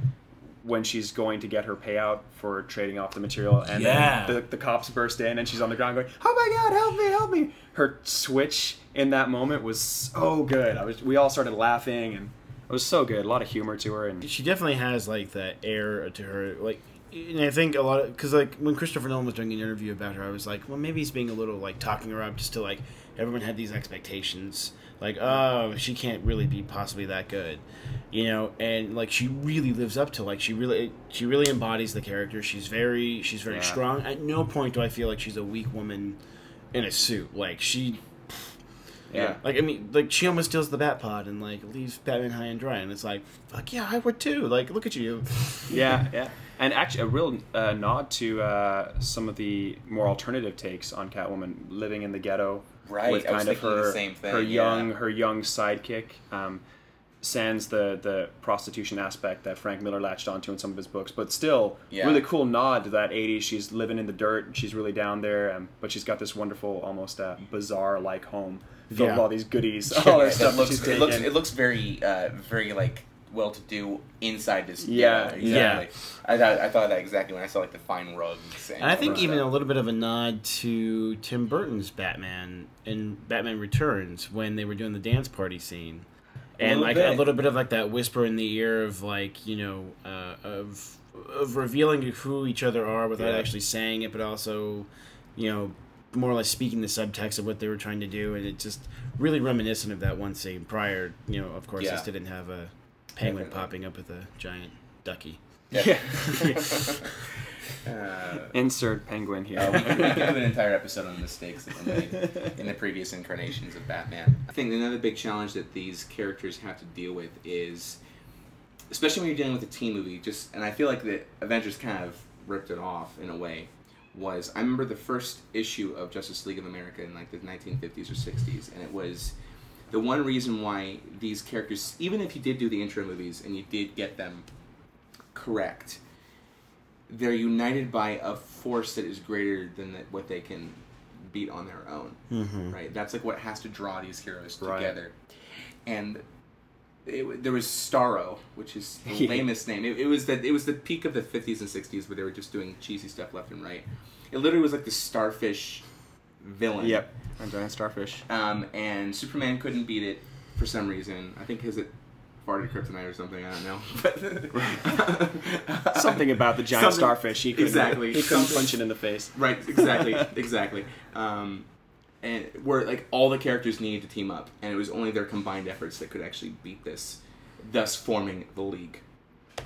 D: when she's going to get her payout for trading off the material, and
B: Yeah.
D: then the, the cops burst in, and she's on the ground going, "Oh my God, help me, help me!" Her switch in that moment was so good. I was, we all started laughing, and it was so good. A lot of humor to her, and
B: she definitely has like that air to her like and i think a lot of because like when christopher nolan was doing an interview about her i was like well maybe he's being a little like talking her up just to like everyone had these expectations like oh she can't really be possibly that good you know and like she really lives up to like she really she really embodies the character she's very she's very
D: Yeah.
B: strong at no point do i feel like she's a weak woman in a suit like she
C: Yeah.
B: like I mean, like she almost steals the Bat Pod and like leaves Batman high and dry, and it's like, fuck yeah, I would too. Like, look at you.
D: yeah, yeah. And actually, a real uh, nod to uh, some of the more alternative takes on Catwoman living in the ghetto,
C: Right,
D: With
C: I was
D: kind of
C: thinking the
D: her
C: same thing,
D: her
C: yeah.
D: young her young sidekick. Um, sans the the prostitution aspect that Frank Miller latched onto in some of his books, but still
C: Yeah.
D: really cool nod to that '80s. She's living in the dirt. She's really down there, um, but she's got this wonderful, almost uh, bizarre like home filled
B: Yeah.
D: with all these goodies, all
C: Yeah,
D: her stuff
C: it looks,
D: that she's
C: it looks it looks very uh, very like well to do inside this.
D: Yeah,
C: yeah, exactly. I thought I thought that exactly when I saw like the fine rugs. And,
B: And I think
C: all that
B: even a little bit of a nod to Tim Burton's Batman in Batman Returns when they were doing the dance party scene, and
C: little
B: like a little bit of like that whisper in the ear of like you know uh, of of revealing who each other are without
C: Yeah.
B: actually saying it, but also you know more or less speaking the subtext of what they were trying to do, and it just really reminiscent of that one scene prior. You know, of course,
C: Yeah.
B: this didn't have a penguin
C: Definitely.
B: popping up with a giant ducky.
D: yeah.
C: Uh,
D: Insert penguin here.
C: Uh, we, could, we could do an entire episode on the mistakes that were made in the previous incarnations of Batman. I think another big challenge that these characters have to deal with is, especially when you're dealing with a teen movie, just and I feel like the Avengers kind of ripped it off in a way. Was I remember the first issue of Justice League of America in like the 1950s or 60s, and it was the one reason why these characters, even if you did do the intro movies and you did get them correct, they're united by a force that is greater than that what they can beat on their own.
B: Mm-hmm.
C: Right? That's like what has to draw these heroes
D: Right.
C: together. And it, there was Starro, which is the lamest name. It, it was the it was the peak of the fifties and sixties where they were just doing cheesy stuff left and right. It literally was like the starfish villain.
D: Yep. A giant starfish.
C: Um, and Superman couldn't beat it for some reason. I think because it farted kryptonite or something. I don't know. But
D: Something about the giant
C: Something-
D: starfish. He couldn't,
C: exactly.
D: He couldn't punch it in the face.
C: Right, exactly, exactly. Um, and where like all the characters needed to team up, and it was only their combined efforts that could actually beat this, thus forming the League.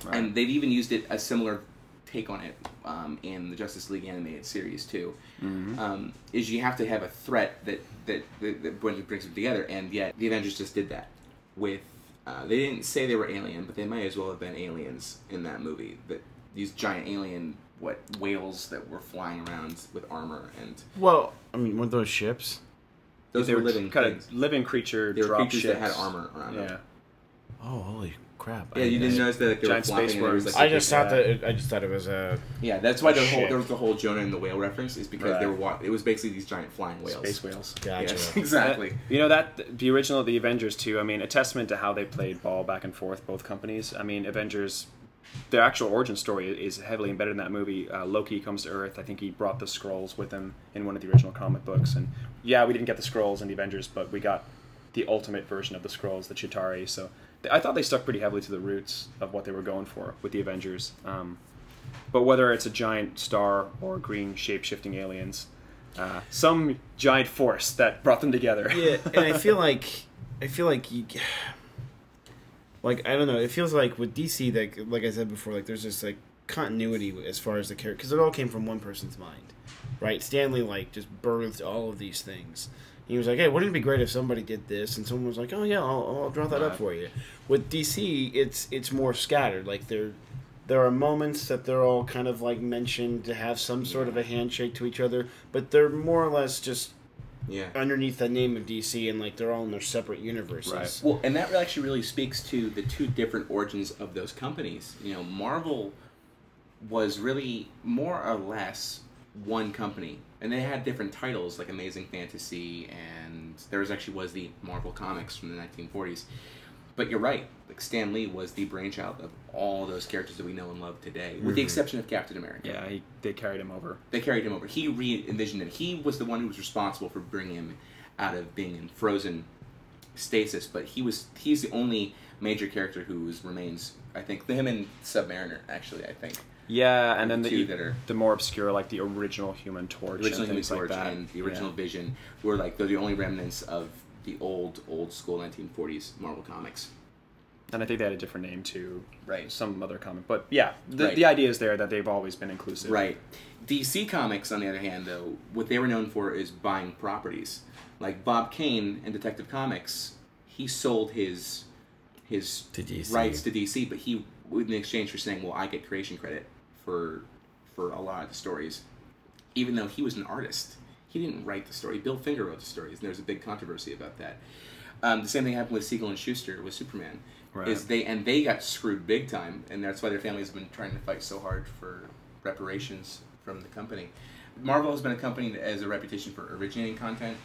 D: Right.
C: And they've even used it a similar take on it um, in the Justice League animated series too.
D: Mm-hmm.
C: Um, is you have to have a threat that that, that, that brings brings them together, and yet the Avengers just did that with. Uh, they didn't say they were alien, but they might as well have been aliens in that movie. That these giant alien what whales that were flying around with armor and
B: Well, I mean, weren't those ships?
C: those
D: they
C: were
D: were
C: living
D: kind
C: things.
D: of living creature
C: They were creatures
D: ships.
C: that had armor around
D: Yeah.
C: them.
B: Oh, holy crap! I
C: Yeah, you didn't notice that like, they
D: Giant
C: were flopping
D: space
C: and there was,
D: worms.
C: like,
B: I just thought that it, I just thought it was a
C: yeah, that's why the whole
B: Shit.
C: there was the whole Jonah and the whale reference is because they
D: Right.
C: were wa- it was basically these giant flying whales.
D: Space whales.
B: gotcha.
C: Yes, exactly.
D: Uh, you know that the original the Avengers too. I mean, a testament to how they played ball back and forth, both companies. I mean, Avengers, their actual origin story is heavily embedded in that movie. Uh, Loki comes to Earth. I think he brought the scrolls with him in one of the original comic books. And yeah, we didn't get the scrolls in the Avengers, but we got the ultimate version of the scrolls, the Chitauri. So th- I thought they stuck pretty heavily to the roots of what they were going for with the Avengers. Um, but whether it's a giant star or green shape shifting aliens, uh, some giant force that brought them together.
B: yeah, and I feel like I feel like you, like I don't know. It feels like with DC, like like I said before, like there's this like continuity as far as the character because it all came from one person's mind, right? Stan Lee like just birthed all of these things. He was like, "Hey, wouldn't it be great if somebody did this?" And someone was like, "Oh yeah, I'll, I'll draw that up for you." With DC, it's it's more scattered. Like there, there are moments that they're all kind of like mentioned to have some sort of a handshake to each other, but they're more or less just
C: Yeah.
B: underneath the name of DC, and like they're all in their separate universes.
D: Right.
C: Well, and that actually really speaks to the two different origins of those companies. You know, Marvel was really more or less one company, and they had different titles like Amazing Fantasy, and there was actually was the Marvel Comics from the 1940s. But you're right, like Stan Lee was the brainchild of all those characters that we know and love today, with the mm-hmm. exception of Captain America.
D: Yeah, he, they carried him over.
C: They carried him over. He re-envisioned it. He was the one who was responsible for bringing him out of being in frozen stasis. But he was he's the only major character who remains. I think him and Submariner. Actually, I think
D: Yeah, and then
C: The
D: the
C: two that are-
D: the more obscure, like the original Human Torch,
C: the original
D: and
C: Human
D: things like that.
C: and the original
D: Yeah.
C: Vision were like they're the only remnants of the old old school 1940s Marvel comics.
D: And I think they had a different name to
C: Right.
D: some other comic, but yeah, the,
C: Right.
D: the idea is there that they've always been inclusive.
C: Right. DC Comics, on the other hand, though, what they were known for is buying properties. Like Bob Kane in Detective Comics, he sold his his
B: To DC.
C: rights to DC, but he in exchange for saying, "Well, I get creation credit for for a lot of the stories," even though he was an artist. He didn't write the story. Bill Finger wrote the stories, and there was a big controversy about that. Um, the same thing happened with Siegel and Shuster with Superman.
D: Right.
C: Is they and they got screwed big time, and that's why their families have been trying to fight so hard for reparations from the company. Marvel has been a company that has a reputation for originating content,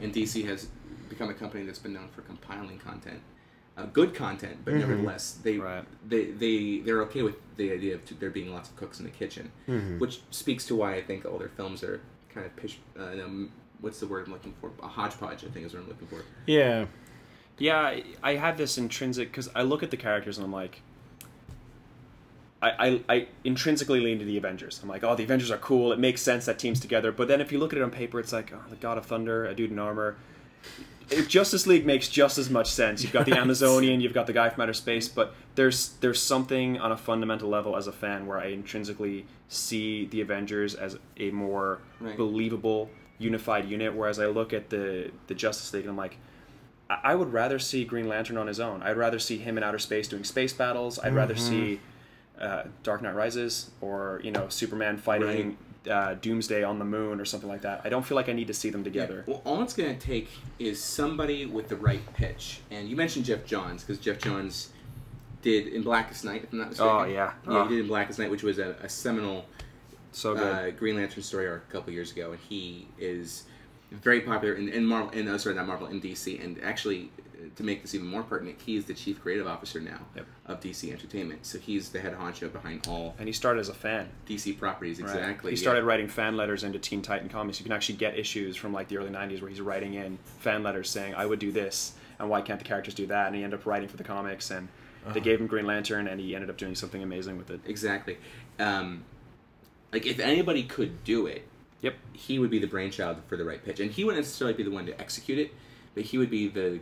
C: and DC has become a company that's been known for compiling content, uh, good content, but nevertheless they
D: Right.
C: they they they're okay with the idea of t- there being lots of cooks in the kitchen, which speaks to why I think all their films are kind of pish, uh, you know, what's the word I'm looking for? A hodgepodge, I think is what I'm looking for.
B: Yeah.
D: Yeah, I, I have this intrinsic because I look at the characters and I'm like, I, I, I intrinsically lean to the Avengers. I'm like, oh, the Avengers are cool. It makes sense that teams together. But then if you look at it on paper, it's like, oh, the God of Thunder, a dude in armor. If Justice League makes just as much sense. You've got the Amazonian, you've got the guy from outer space, but there's there's something on a fundamental level as a fan where I intrinsically see the Avengers as a more
C: Right.
D: believable, unified unit. Whereas I look at the the Justice League and I'm like, I I would rather see Green Lantern on his own. I'd rather see him in outer space doing space battles. I'd rather see uh, Dark Knight Rises or you know Superman fighting uh, Doomsday on the moon or something like that. I don't feel like I need to see them together.
C: Well, all it's going to take is somebody with the right pitch. And you mentioned Geoff Johns because Geoff Johns did in Blackest Night, if I'm not mistaken.
D: Oh, yeah.
C: yeah,
D: Oh.
C: he did in Blackest Night, which was a, a seminal
D: So good.
C: uh, Green Lantern story arc a couple years ago, and he is very popular in, in Marvel. In uh, sorry, not Marvel, in DC. And actually, to make this even more pertinent, he is the chief creative officer now
D: Yep.
C: of DC Entertainment. So he's the head honcho behind all
D: and he started as a fan.
C: DC properties.
D: right?
C: Exactly.
D: He
C: yeah.
D: started writing fan letters into Teen Titan Comics. You can actually get issues from like the early '90s where he's writing in fan letters saying, "I would do this, and why can't the characters do that?" And he ended up writing for the comics and They gave him Green Lantern, and he ended up doing something amazing with it.
C: Exactly. Um, like if anybody could do it,
D: Yep.
C: he would be the brainchild for the right pitch, and he wouldn't necessarily be the one to execute it, but he would be the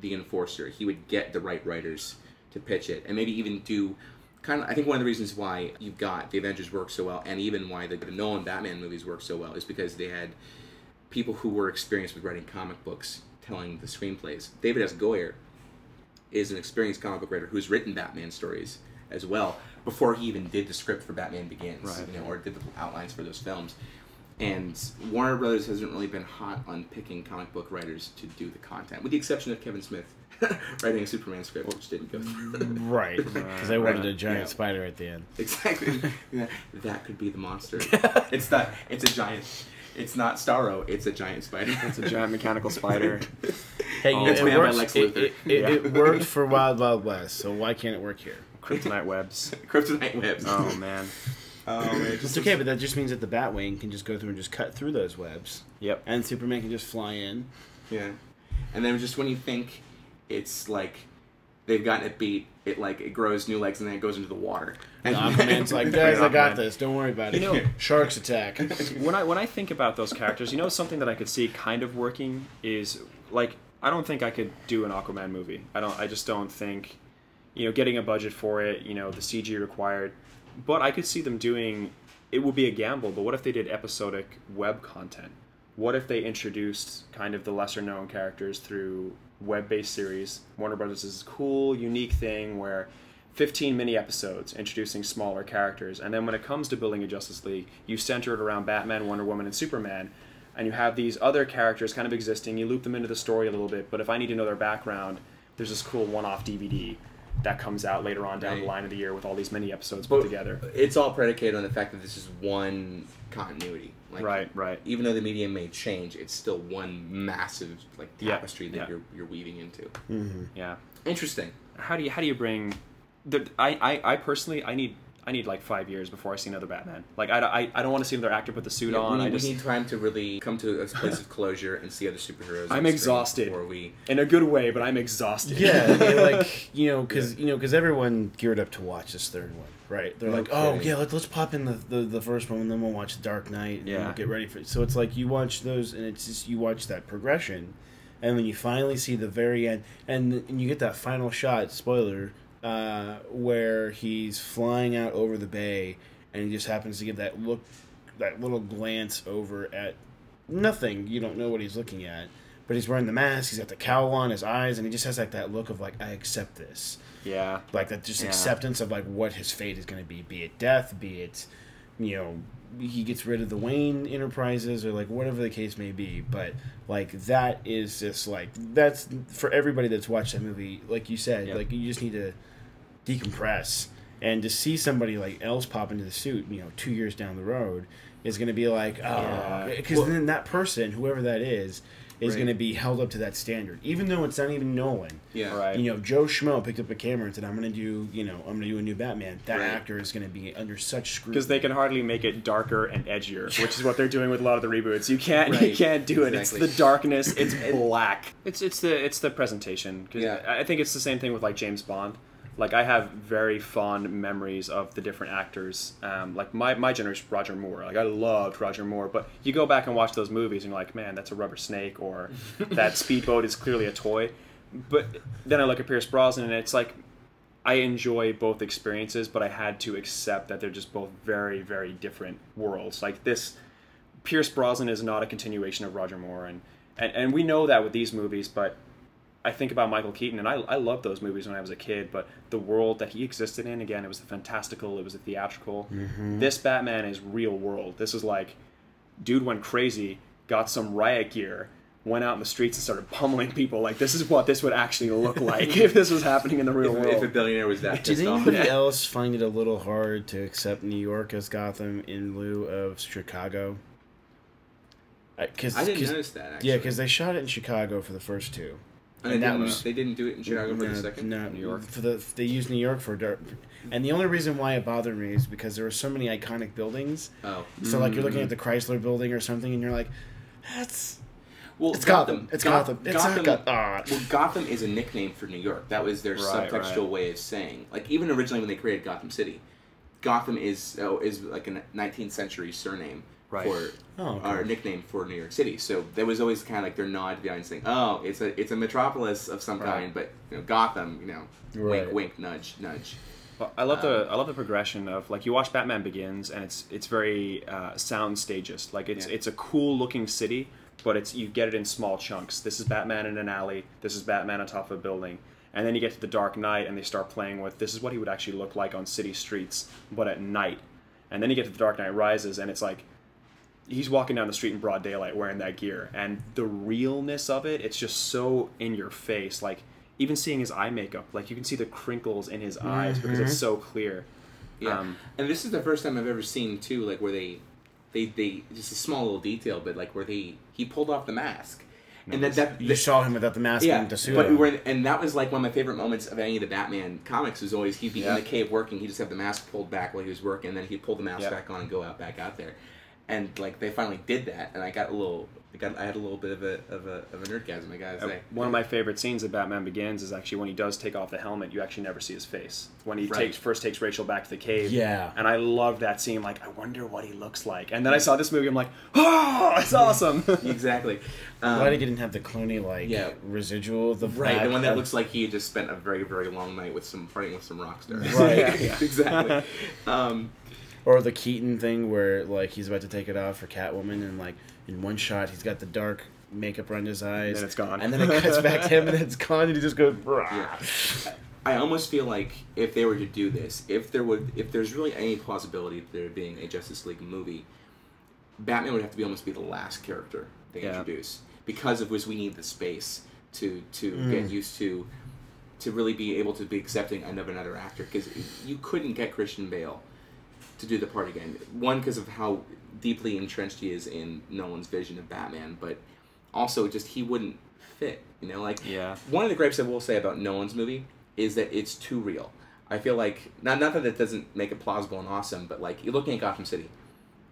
C: the enforcer. He would get the right writers to pitch it, and maybe even do kind of. I think one of the reasons why you've got the Avengers work so well, and even why the, the Nolan Batman movies work so well, is because they had people who were experienced with writing comic books telling the screenplays. David S. Goyer is an experienced comic book writer who's written Batman stories as well before he even did the script for Batman Begins,
D: Right.
C: you know, or did the outlines for those films. And Warner Brothers hasn't really been hot on picking comic book writers to do the content, with the exception of Kevin Smith writing a Superman script, which didn't go through.
B: Right, because they wanted
C: Right.
B: a giant
C: Yeah.
B: spider at the end.
C: exactly. Yeah, that could be the monster. it's not. It's a giant. It's not Starro. It's a giant spider.
D: It's a giant mechanical spider.
B: Hey,
D: Oh,
B: it,
D: it's
B: it
C: made by
B: works.
C: Lex
B: it, it,
D: Yeah.
B: it worked for Wild Wild West, so why can't it work here?
D: Kryptonite webs.
C: Kryptonite webs.
D: Oh man.
C: Oh, man, it
B: It's okay, but that just means that the Batwing can just go through and just cut through those webs,
D: Yep.
B: and Superman can just fly in.
C: Yeah, and then just when you think it's like they've gotten it beat, it like it grows new legs and then it goes into the water.
B: And Aquaman's like, guys, I got this. Don't worry about it.
D: You know-
B: Sharks attack.
D: when I when I think about those characters, you know something that I could see kind of working is like I don't think I could do an Aquaman movie. I don't. I just don't think, you know, getting a budget for it, you know, the CG required. But I could see them doing. It would be a gamble, but what if they did episodic web content? What if they introduced kind of the lesser known characters through web based series? Warner Brothers is a cool, unique thing where 15 mini episodes introducing smaller characters. And then when it comes to building a Justice League, you center it around Batman, Wonder Woman, and Superman. And you have these other characters kind of existing. You loop them into the story a little bit. But if I need to know their background, there's this cool one off DVD that comes out later on down the line of the year with all these mini episodes put together.
C: It's all predicated on the fact that this is one continuity. Like,
D: Right, right.
C: Even though the medium may change, it's still one massive like
D: Yeah,
C: tapestry that
D: yeah.
C: you're you're weaving into. Mm-hmm.
D: Yeah.
C: Interesting.
D: How do you how do you bring the I, I, I personally I need I need like five years before I see another Batman. Like I, I, I don't want to see another actor put the suit
C: Yeah,
D: on.
C: we,
D: I
C: we need time to really come to a place of closure and see other superheroes.
D: I'm exhausted.
C: Before we
D: in a good way, but I'm exhausted.
B: Yeah, like you know, because you know, because everyone geared up to watch this third one, right? They're like, oh yeah, let, let's pop in the, the the first one, and then we'll watch Dark Knight, and
D: Yeah.
B: we'll get ready for it. So it's like you watch those, and it's just you watch that progression, and when you finally see the very end, and, and you get that final shot, spoiler, uh, where he's flying out over the bay, and he just happens to give that look, that little glance over at nothing. You don't know what he's looking at. But he's wearing the mask. He's got the cowl on his eyes, and he just has like that look of like I accept this,
D: Yeah.
B: like that just
D: Yeah.
B: acceptance of like what his fate is going to be, be it death, be it, you know, he gets rid of the Wayne Enterprises or like whatever the case may be. But like that is just like that's for everybody that's watched that movie. Like you said,
D: Yep.
B: like you just need to decompress and to see somebody like else pop into the suit, you know, two years down the road is going to be like, oh,
D: Yeah. Ah.
B: because
C: Well-
B: then that person, whoever that is, is
C: Right.
B: going to be held up to that standard, even though it's not even Nolan.
C: yeah
D: Right.
B: You know, Joe Schmo picked up a camera and said, "I'm going to do, you know, I'm going to do a new Batman." That
C: Right.
B: actor is going to be under such scrutiny
D: Because they can hardly make it darker and edgier, which is what they're doing with a lot of the reboots. You can't, you can't do it.
C: Exactly.
D: It's the darkness. It's black. It's it's the it's the presentation. 'Cause
C: Yeah.
D: I I think it's the same thing with like James Bond. Like I have very fond memories of the different actors. Um, like my my generation, Roger Moore. Like I loved Roger Moore. But you go back and watch those movies, and you're like, man, that's a rubber snake, or that speedboat is clearly a toy. But then I look at Pierce Brosnan, and it's like I enjoy both experiences, but I had to accept that they're just both very, very different worlds. Like this, Pierce Brosnan is not a continuation of Roger Moore, and and, and we know that with these movies. But I think about Michael Keaton, and I I loved those movies when I was a kid. But the world that he existed in, again, it was the fantastical, it was the theatrical. Mm-hmm. This Batman is real world. This is like, dude went crazy, got some riot gear. Went out in the streets and started pummeling people. Like this is what this would actually look like if this was happening in the real
C: if,
D: world.
C: if a billionaire was that
B: Did
C: pissed off.
B: anybody else find it a little hard to accept New York as Gotham in lieu of Chicago? Because
C: I didn't notice that. Actually.
B: yeah, because they shot it in Chicago for the first two.
C: And
B: and that was-
C: they didn't do it in Chicago for
B: no,
C: the second.
B: No,
D: New York.
B: for the they used New York for dark. And the only reason why it bothered me is because there were so many iconic buildings.
C: Oh,
B: So like you're looking at the Chrysler Building or something, and you're like, that's
C: Well,
B: It's Gotham. It's
C: Goth-
B: Gotham. It's not Gotham. Ah.
C: Well, Gotham is a nickname for New York. That was their
D: Right,
C: subtextual
D: right.
C: way of saying. Like even originally when they created Gotham City, Gotham is oh, is like a 19th century surname
D: Right.
C: for
B: Oh, okay.
C: or nickname for New York City. So there was always kind of like their nod to the audience saying, "Oh, it's a it's a metropolis of some
D: Right.
C: kind," but you know, Gotham, you know,
B: Right.
C: wink, wink, nudge, nudge.
D: Well, I love the I love the progression of like you watch Batman Begins and it's it's very uh, sound stages. Like it's
C: Yeah.
D: it's a cool looking city, but it's you get it in small chunks. This is Batman in an alley. This is Batman on top of a building. And then you get to the Dark Knight and they start playing with this is what he would actually look like on city streets, but at night. And then you get to the Dark Knight Rises and it's like he's walking down the street in broad daylight wearing that gear and the realness of it it's just so in your face like even seeing his eye makeup like you can see the crinkles in his eyes because it's so clear
C: Yeah,
D: Um,
C: and this is the first time I've ever seen too, like where they, they, they just a small little detail, but like where they he pulled off the mask, and that that,
B: You
C: that
B: saw him without the mask
C: yeah,
B: and the suit.
C: but
B: on.
C: where, and that was like one of my favorite moments of any of the Batman comics. Was always he'd be
D: Yeah.
C: in the cave working, he'd just have the mask pulled back while he was working, and then he'd pull the mask
D: Yeah.
C: back on and go out back out there, and like they finally did that, and I got a little, I got I had a little bit of a of a of a nerdgasm. I gotta
D: Uh,
C: say,
D: one of my favorite scenes of Batman Begins is actually when he does take off the helmet. You actually never see his face when he
C: Right.
D: takes first takes Rachel back to the cave.
B: Yeah.
D: and I love that scene. Like, I wonder what he looks like. And then I saw this movie. I'm like, oh, it's awesome.
C: exactly. Um,
B: Glad he didn't have the Clooney like
C: Yeah.
B: residual of the
C: Right, the one that looks like he just spent a very, very long night with some partying with some rock stars.
B: Right.
D: Yeah.
C: exactly. Um,
B: or the Keaton thing where like he's about to take it off for Catwoman and like in one shot he's got the dark makeup around his eyes
D: then it's gone.
B: and then it cuts back to him and it's gone and he just goes
C: yeah. I almost feel like if they were to do this, if there would, if there's really any plausibility of there being a Justice League movie, Batman would have to be almost be the last character they
D: Yeah.
C: introduce because of which we need the space to to
B: Mm.
C: get used to to really be able to be accepting of another actor because you couldn't get Christian Bale to do the part again. One because of how deeply entrenched he is in Nolan's vision of Batman, but also just he wouldn't fit. You know, like
D: Yeah.
C: one of the gripes I will say about Nolan's movie is that it's too real. I feel like not not that it doesn't make it plausible and awesome, but like you're looking at Gotham City.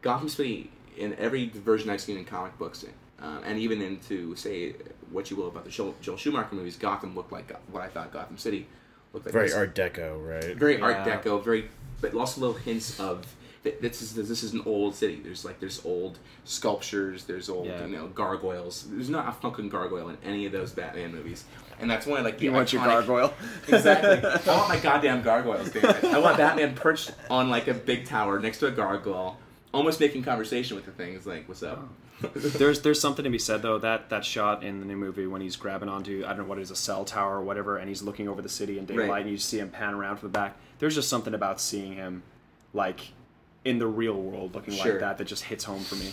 C: Gotham City in every version I've seen in comic books, um, and even into say what you will about the Joel, Joel Schumacher movies, Gotham looked like what I thought Gotham City looked like.
B: very
C: This-
B: Art Deco right
C: very Art Deco, very, but also little hints of this is this is an old city. There's like there's old sculptures, there's old
D: Yeah.
C: you know gargoyles. There's not a fucking gargoyle in any of those Batman movies, and that's one of like the
D: you want your gargoyle?
C: Exactly. I want my goddamn gargoyles. I want Batman perched on like a big tower next to a gargoyle, almost making conversation with the thing. It's like, what's up?
D: there's there's something to be said though that that shot in the new movie when he's grabbing onto I don't know what it is a cell tower or whatever and he's looking over the city in daylight
C: Right.
D: and you see him pan around from the back. There's just something about seeing him like in the real world looking
C: Sure.
D: like that that just hits home for me.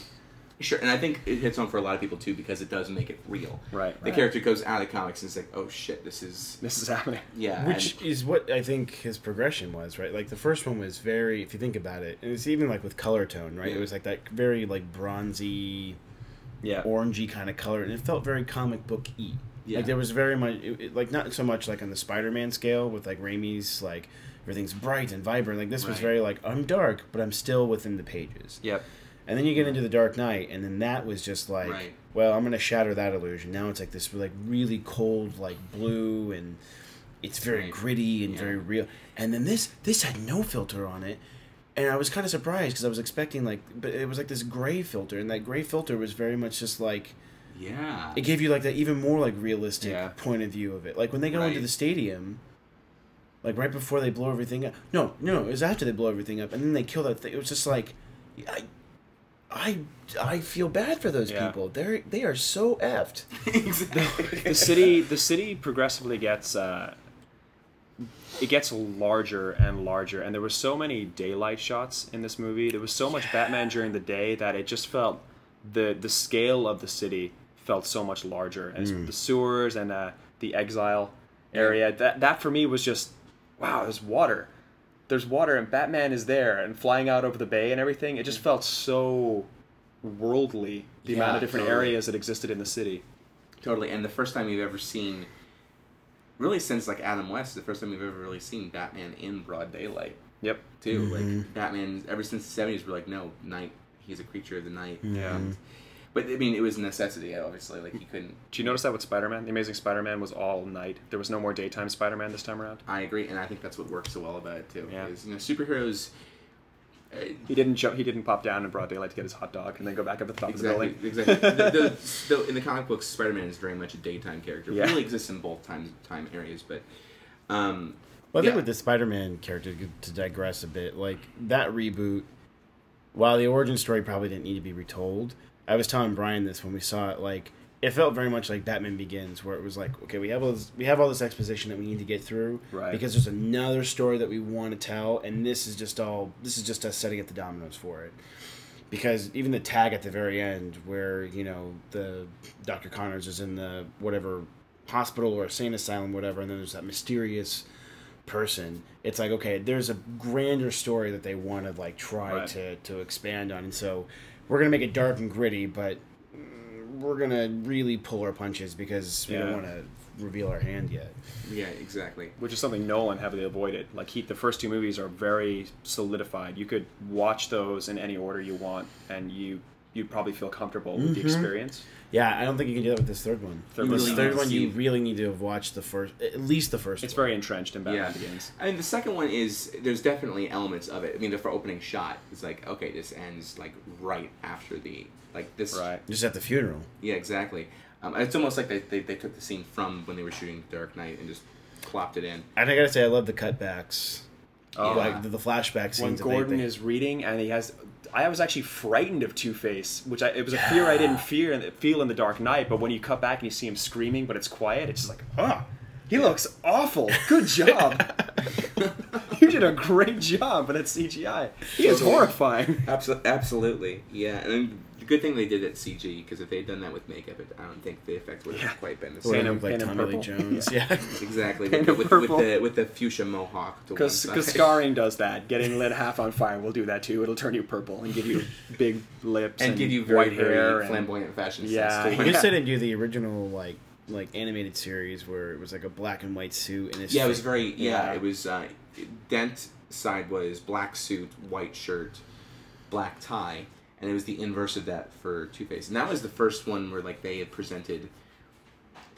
C: Sure, and I think it hits home for a lot of people too because it does make it real.
D: Right.
C: The
D: right.
C: character goes out of the comics and it's like, oh shit, this is
D: This is happening.
C: yeah.
B: which
C: and-
B: is what I think his progression was, right? Like the first one was very, if you think about it, and it's even like with color tone, right?
C: Yeah.
B: It was like that very like bronzy,
D: Yeah.
B: orangey kind of color, and it felt very comic book y.
C: Yeah.
B: Like there was very much, it, it- like not so much like on the Spider-Man scale with like Raimi's like everything's bright and vibrant. Like this was very like I'm dark, but I'm still within the pages.
D: Yep.
B: And then you get into the Dark Knight, and then that was just like,
C: Right.
B: well, I'm gonna shatter that illusion. Now it's like this like really cold like blue, and it's very
C: Right.
B: gritty and
C: Yeah.
B: very real. And then this this had no filter on it, and I was kind of surprised because I was expecting like, but it was like this gray filter, and that gray filter was very much just like
C: yeah.
B: it gave you like that even more like realistic
D: Yeah.
B: point of view of it. Like when they go into the stadium. Like right before they blow everything up. No, no, it was after they blow everything up, and then they kill that thing. It was just like, I, I, I feel bad for those
D: Yeah.
B: people. They're they are so effed.
C: exactly.
D: the city the city progressively gets uh, it gets larger and larger and there were so many daylight shots in this movie there was so much batman during the day that it just felt the the scale of the city felt so much larger and it's the sewers and uh, the exile area that that for me was just wow there's water there's water and batman is there and flying out over the bay and everything it just mm. felt so worldly the amount of different
C: totally.
D: areas that existed in the city
C: Totally, and the first time you've ever seen, really since like Adam West, the first time you've ever really seen Batman in broad daylight
D: yep
C: too. Like mm-hmm. Batman, ever since the seventies, we're like, no, night. He's a creature of the night.
D: Yeah.
C: And but I mean, it was a necessity. Obviously, like he couldn't.
D: Do you notice that with Spider-Man? The Amazing Spider-Man was all night. There was no more daytime Spider-Man this time around.
C: I agree, and I think that's what works so well about it too.
D: Yeah.
C: Is, you know, superheroes. Uh,
D: He didn't jump. He didn't pop down in broad daylight to get his hot dog and then go back up at the top
C: exactly.
D: of the building.
C: Exactly. the, the, the, in the comic books, Spider-Man is very much a daytime character.
D: Yeah.
C: He really exists in both time time areas, but. Um,
B: Well, I think
C: Yeah.
B: with the Spider-Man character, to digress a bit, like that reboot, while the origin story probably didn't need to be retold, I was telling Brian this when we saw it. Like, it felt very much like Batman Begins, where it was like, okay, we have all this, we have all this exposition that we need to get through,
D: Right.
B: Because there's another story that we want to tell, and this is just all this is just us setting up the dominoes for it. Because even the tag at the very end, where you know the Doctor Connors is in the whatever hospital or insane asylum, whatever, and then there's that mysterious person it's like okay there's a grander story that they want to like try
D: Right.
B: to to expand on and so we're gonna make it dark and gritty but we're gonna really pull our punches because we don't want to reveal our hand yet
C: yeah, exactly.
D: which is something Nolan heavily avoided. Like he, the first two movies are very solidified. You could watch those in any order you want, and you you'd probably feel comfortable with the mm-hmm. experience.
B: Yeah i don't think you can do that with this third one
D: Third
B: this
C: one-
B: third
C: You
B: one you really need to have watched the first at least the first
D: It's
B: one.
D: very entrenched in Batman
C: Yeah.
D: Begins.
C: I mean, the second one is there's definitely elements of it. I mean, the for opening shot is like, okay, this ends like right after the like this.
D: Right.
B: just at the funeral
C: Yeah, exactly. Um, it's almost like they, they, they took the scene from when they were shooting Dark Knight and just plopped it in.
B: and i gotta say i love the cutbacks
D: Oh,
B: like the, the flashback scenes
D: when
B: that they-
D: Gordon
B: they-
D: is reading and he has I was actually frightened of Two Face, which I, it was a fear I didn't fear feel in the Dark Knight. But when you cut back and you see him screaming, but it's quiet, it's just like, ah, he looks awful. Good job. you did a great job, but it's CGI. He is horrifying.
C: Absolutely, absolutely, yeah. And good thing they did it CG because if they'd done that with makeup, it, I don't think the effect would have
D: Yeah.
C: quite been the same.
D: Paint
B: they
D: him-
B: look like
D: paint him
B: Tommy Lee. Jones yeah,
C: Exactly, with, the, with, with the with the fuchsia mohawk
D: Because scarring does that. Getting lit half on fire will do that too. It'll turn you purple and give you big lips
C: and
D: and,
C: give you very
D: white hair.
C: very
D: and-
C: flamboyant fashion
D: Yeah,
C: sense.
B: You
C: too.
B: just didn't do the original like like animated series where it was like a black and white suit and it's
C: Yeah, it was very yeah.
D: Yeah.
C: It was uh, Dent side was black suit, white shirt, black tie, and it was the inverse of that for Two Face. And that was the first one where like they had presented.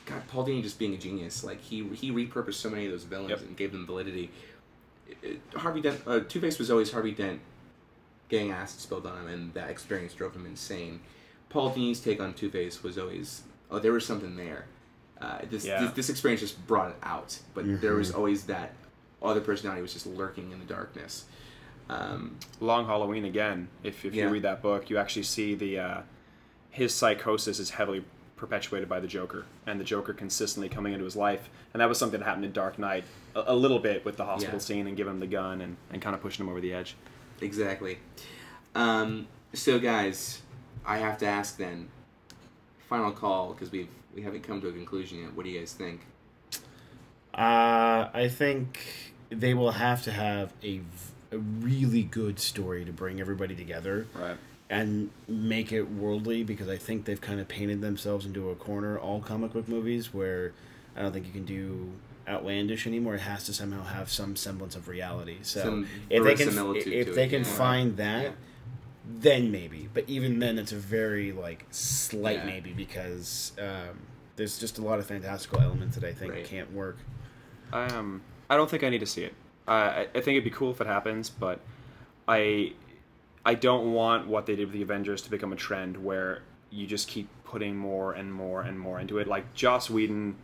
C: God, Paul Dini just being a genius. Like he he repurposed so many of those villains
D: Yep.
C: and gave them validity. It- it- Harvey Dent, uh, Two Face was always Harvey Dent getting acid spilled on him, and that experience drove him insane. Paul Dini's take on Two Face was always oh there was something there. Uh, this,
D: Yeah.
C: this this experience just brought it out, but there was always that other personality was just lurking in the darkness. Um,
D: Long Halloween again. If, if
C: Yeah.
D: you read that book, you actually see the uh, his psychosis is heavily perpetuated by the Joker, and the Joker consistently coming into his life. And that was something that happened in Dark Knight a, a little bit with the hospital
C: Yeah.
D: scene and giving him the gun and, and kind of pushing him over the edge.
C: exactly. Um, so guys, I have to ask then. Final call because we've we haven't come to a conclusion yet. What do you guys think?
B: Uh, I think they will have to have a, v- a really good story to bring everybody together
D: Right.
B: and make it worldly because I think they've kind of painted themselves into a corner, all comic book movies, where I don't think you can do outlandish anymore. It has to somehow have some semblance of reality. So
C: Some
B: if they can, if they
C: it,
B: can
C: yeah.
B: find that,
C: Yeah.
B: then maybe. But even then, it's a very like slight
C: Yeah.
B: maybe because um, there's just a lot of fantastical elements that I think
C: Right.
B: can't work.
D: I um I don't think I need to see it. Uh, I I think it'd be cool if it happens, but I I don't want what they did with the Avengers to become a trend where you just keep putting more and more and more into it. Like Joss Whedon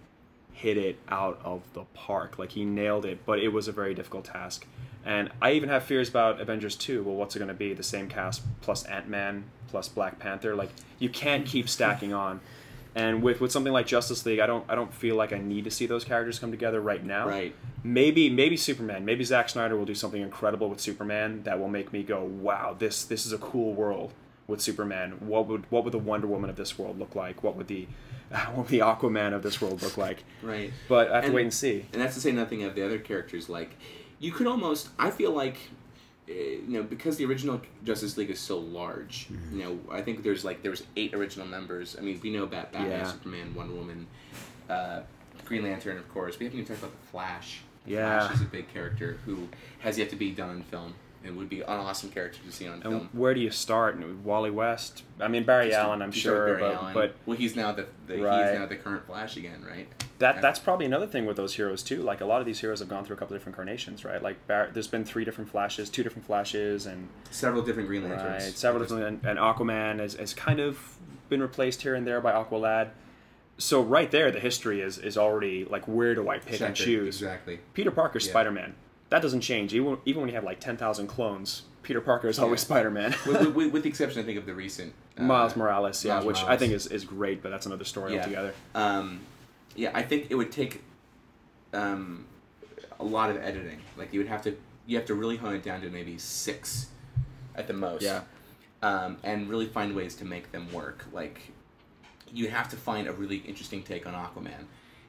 D: hit it out of the park. Like he nailed it, but it was a very difficult task. And I even have fears about Avengers 2. Well, what's it going to be? The same cast plus Ant-Man plus Black Panther? Like you can't keep stacking on. And with, with something like Justice League, I don't I don't feel like I need to see those characters come together right now.
C: Right.
D: Maybe maybe Superman. Maybe Zack Snyder will do something incredible with Superman that will make me go, "Wow, this this is a cool world with Superman." What would what would the Wonder Woman of this world look like? What would the what would the Aquaman of this world look like?
C: Right.
D: But I have
C: And-
D: to wait and see.
C: And that's to say nothing of the other characters. Like, you could almost. I feel like, you know, because the original Justice League is so large.
D: Mm-hmm.
C: You know, I think there's like there was eight original members. I mean, we know about Batman,
D: Yeah.
C: Superman, Wonder Woman, uh, Green Lantern, of course. We haven't even talked about the Flash.
D: Yeah.
C: Flash is a big character who has yet to be done in film. and would be an awesome character to see on
D: And
C: film.
D: where do you start? And Wally West. I mean Barry
C: Just
D: Allen. I'm sure,
C: Barry
D: but,
C: Allen.
D: but
C: well, he's now the, the
D: Right.
C: he's now the current Flash again, right?
D: That that's probably another thing with those heroes too. Like a lot of these heroes have gone through a couple different incarnations, right? Like Bar- there's been three different Flashes, two different Flashes, and
C: Several different Green Lanterns.
D: right, several different. And, and Aquaman has, has kind of been replaced here and there by Aqualad. So right there, the history is is already like where do I pick and choose?
C: exactly.
D: Peter Parker's
C: Yeah.
D: Spider Man. That doesn't change. Even even when you have like ten thousand clones, Peter Parker is always
C: Yeah.
D: Spider Man.
C: with, with, with the exception, I think, of the recent uh,
D: Miles Morales, yeah,
C: Miles
D: which I think is, is great, but that's another story
C: Yeah.
D: altogether.
C: Um, yeah, I think it would take um, a lot of editing. Like you would have to, you have to really hone it down to maybe six at the most.
D: Yeah.
C: Um, and really find ways to make them work. Like you have to find a really interesting take on Aquaman.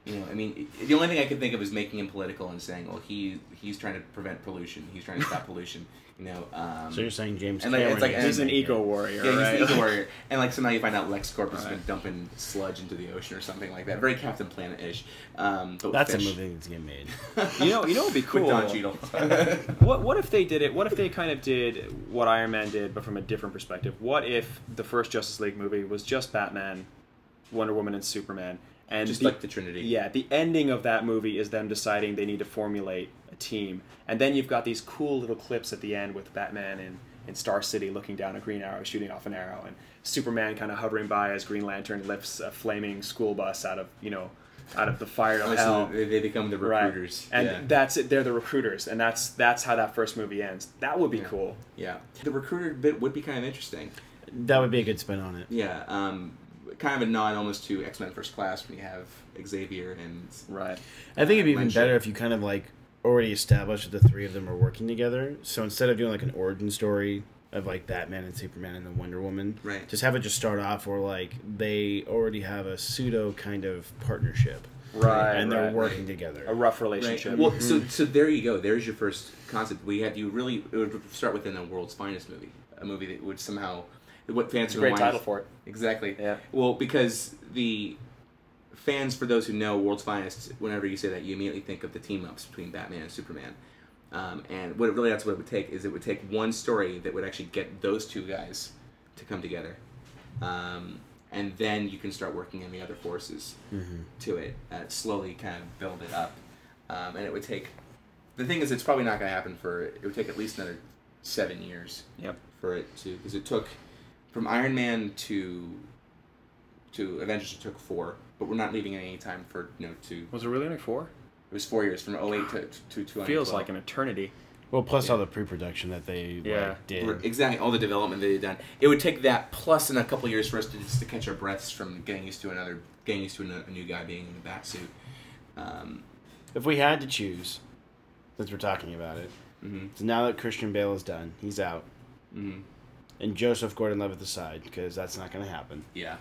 C: You know, I mean, the only thing I could think of is making him political and saying, "Well, he he's trying to prevent pollution. He's trying to stop pollution." You know. Um,
B: So you're saying James
C: And, like,
B: Cameron?
C: it's like-
B: is
D: He's an eco warrior.
C: yeah,
D: right?
C: he's the warrior, and like so now you find out LexCorp has been dumping sludge into the ocean or something like that. Very Captain Planet ish. Um, but with
B: That's a
C: fish.
B: movie that's getting made.
D: You know, you know, it'd be cool.
C: With Don Cheadle.
D: what what if they did it? What if they kind of did what Iron Man did, but from a different perspective? What if the first Justice League movie was just Batman, Wonder Woman, and Superman, and
C: Just
D: the-
C: like the Trinity.
D: Yeah, the ending of that movie is them deciding they need to formulate a team, and then you've got these cool little clips at the end with Batman in, in Star City looking down a Green Arrow, shooting off an arrow, and Superman kind of hovering by as Green Lantern lifts a flaming school bus out of you know out of the fire of
C: Oh,
D: hell.
C: so they, they become the
D: Right.
C: recruiters.
D: and
C: yeah.
D: that's it. They're the recruiters, and that's that's how that first movie ends. That would be
C: Yeah.
D: cool.
C: yeah. The recruiter bit would be kind of interesting.
B: That would be a good spin on it.
C: Yeah. Um, kind of a nod almost to X Men First Class when you have Xavier and
D: Right.
B: I think it'd be even
C: Lynch.
B: better if you kind of like already established that the three of them are working together. So instead of doing like an origin story of like Batman and Superman and then Wonder Woman,
C: Right.
B: Just have it just start off where like they already have a pseudo kind of partnership,
D: Right.
B: and they're
D: right.
B: working
C: right.
B: together.
D: A rough
C: Right.
D: relationship.
C: Well, so mm-hmm. so there you go. There's your first concept. We had you really it would start within a world's finest movie, a movie that would somehow what fans
D: it's a
C: are
D: great
C: gonna
D: title for it.
C: Exactly.
D: Yeah.
C: Well, because the fans, for those who know World's Finest, whenever you say that, you immediately think of the team ups between Batman and Superman. Um, and what it really that's what it would take is it would take one story that would actually get those two guys to come together, um, and then you can start working in the other forces to it, uh, slowly kind of build it up, um, and it would take. The thing is, it's probably not going to happen for. It would take at least another seven years
D: Yep.
C: for it to because it took from Iron Man to to Avengers it took four, but we're not leaving any time for you know to
D: Was it really only four?
C: It was four years from 08 to to, to
D: Feels like an eternity.
B: Well, plus
C: Yeah.
B: all the pre-production that they
D: Yeah.
B: like, did.
C: Exactly all the development they had done. It would take that plus in a couple years for us to just to catch our breaths from getting used to another getting used to a, a new guy being in the bat suit. Um,
B: If we had to choose, since we're talking about it,
C: mhm,
B: so now that Christian Bale is done, he's out,
C: mhm.
B: And Joseph Gordon-Levitt aside, because that's not going to happen.
C: Yeah,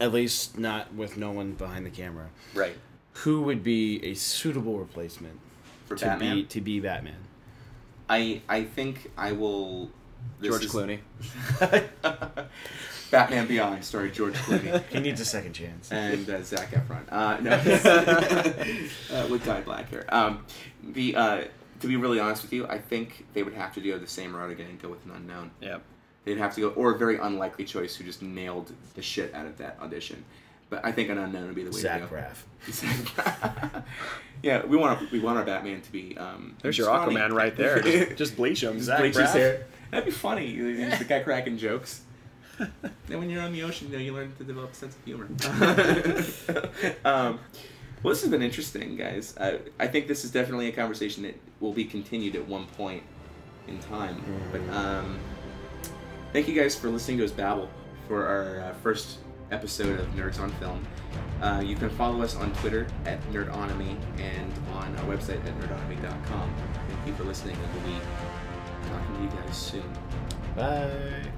B: At least not with Nolan behind the camera.
C: right.
B: Who would be a suitable replacement
C: For
B: to
C: Batman,
B: be to be Batman?
C: I I think I will. this
D: George
C: is-
D: Clooney.
C: Batman Beyond, story George Clooney.
B: He needs a second chance.
C: and uh, Zac Efron. Uh, no, uh, with dyed black hair. Um, the uh, to be really honest with you, I think they would have to do the same route again and go with an unknown.
D: Yep.
C: They'd have to go, or a very unlikely choice who just nailed the shit out of that audition. But I think an unknown would be the way
B: Zach
C: to go.
B: Braff.
C: Zach Braff. yeah, we want our, we want our Batman to be. Um,
D: There's your
C: scrawny.
D: Aquaman right there. Just, just bleach him.
C: Just
D: Zach
C: bleach his
D: Braff.
C: hair. That'd be funny. He's the guy cracking jokes. then when you're on the ocean, you know, you learn to develop a sense of humor. um, well, this has been interesting, guys. I, I think this is definitely a conversation that will be continued at one point in time. But um, Thank you guys for listening to us babble for our uh, first episode of Nerds on Film. Uh, you can follow us on Twitter at Nerdonomy and on our website at nerdonomy.com. Thank you for listening, and we'll be talking to you guys soon.
B: Bye.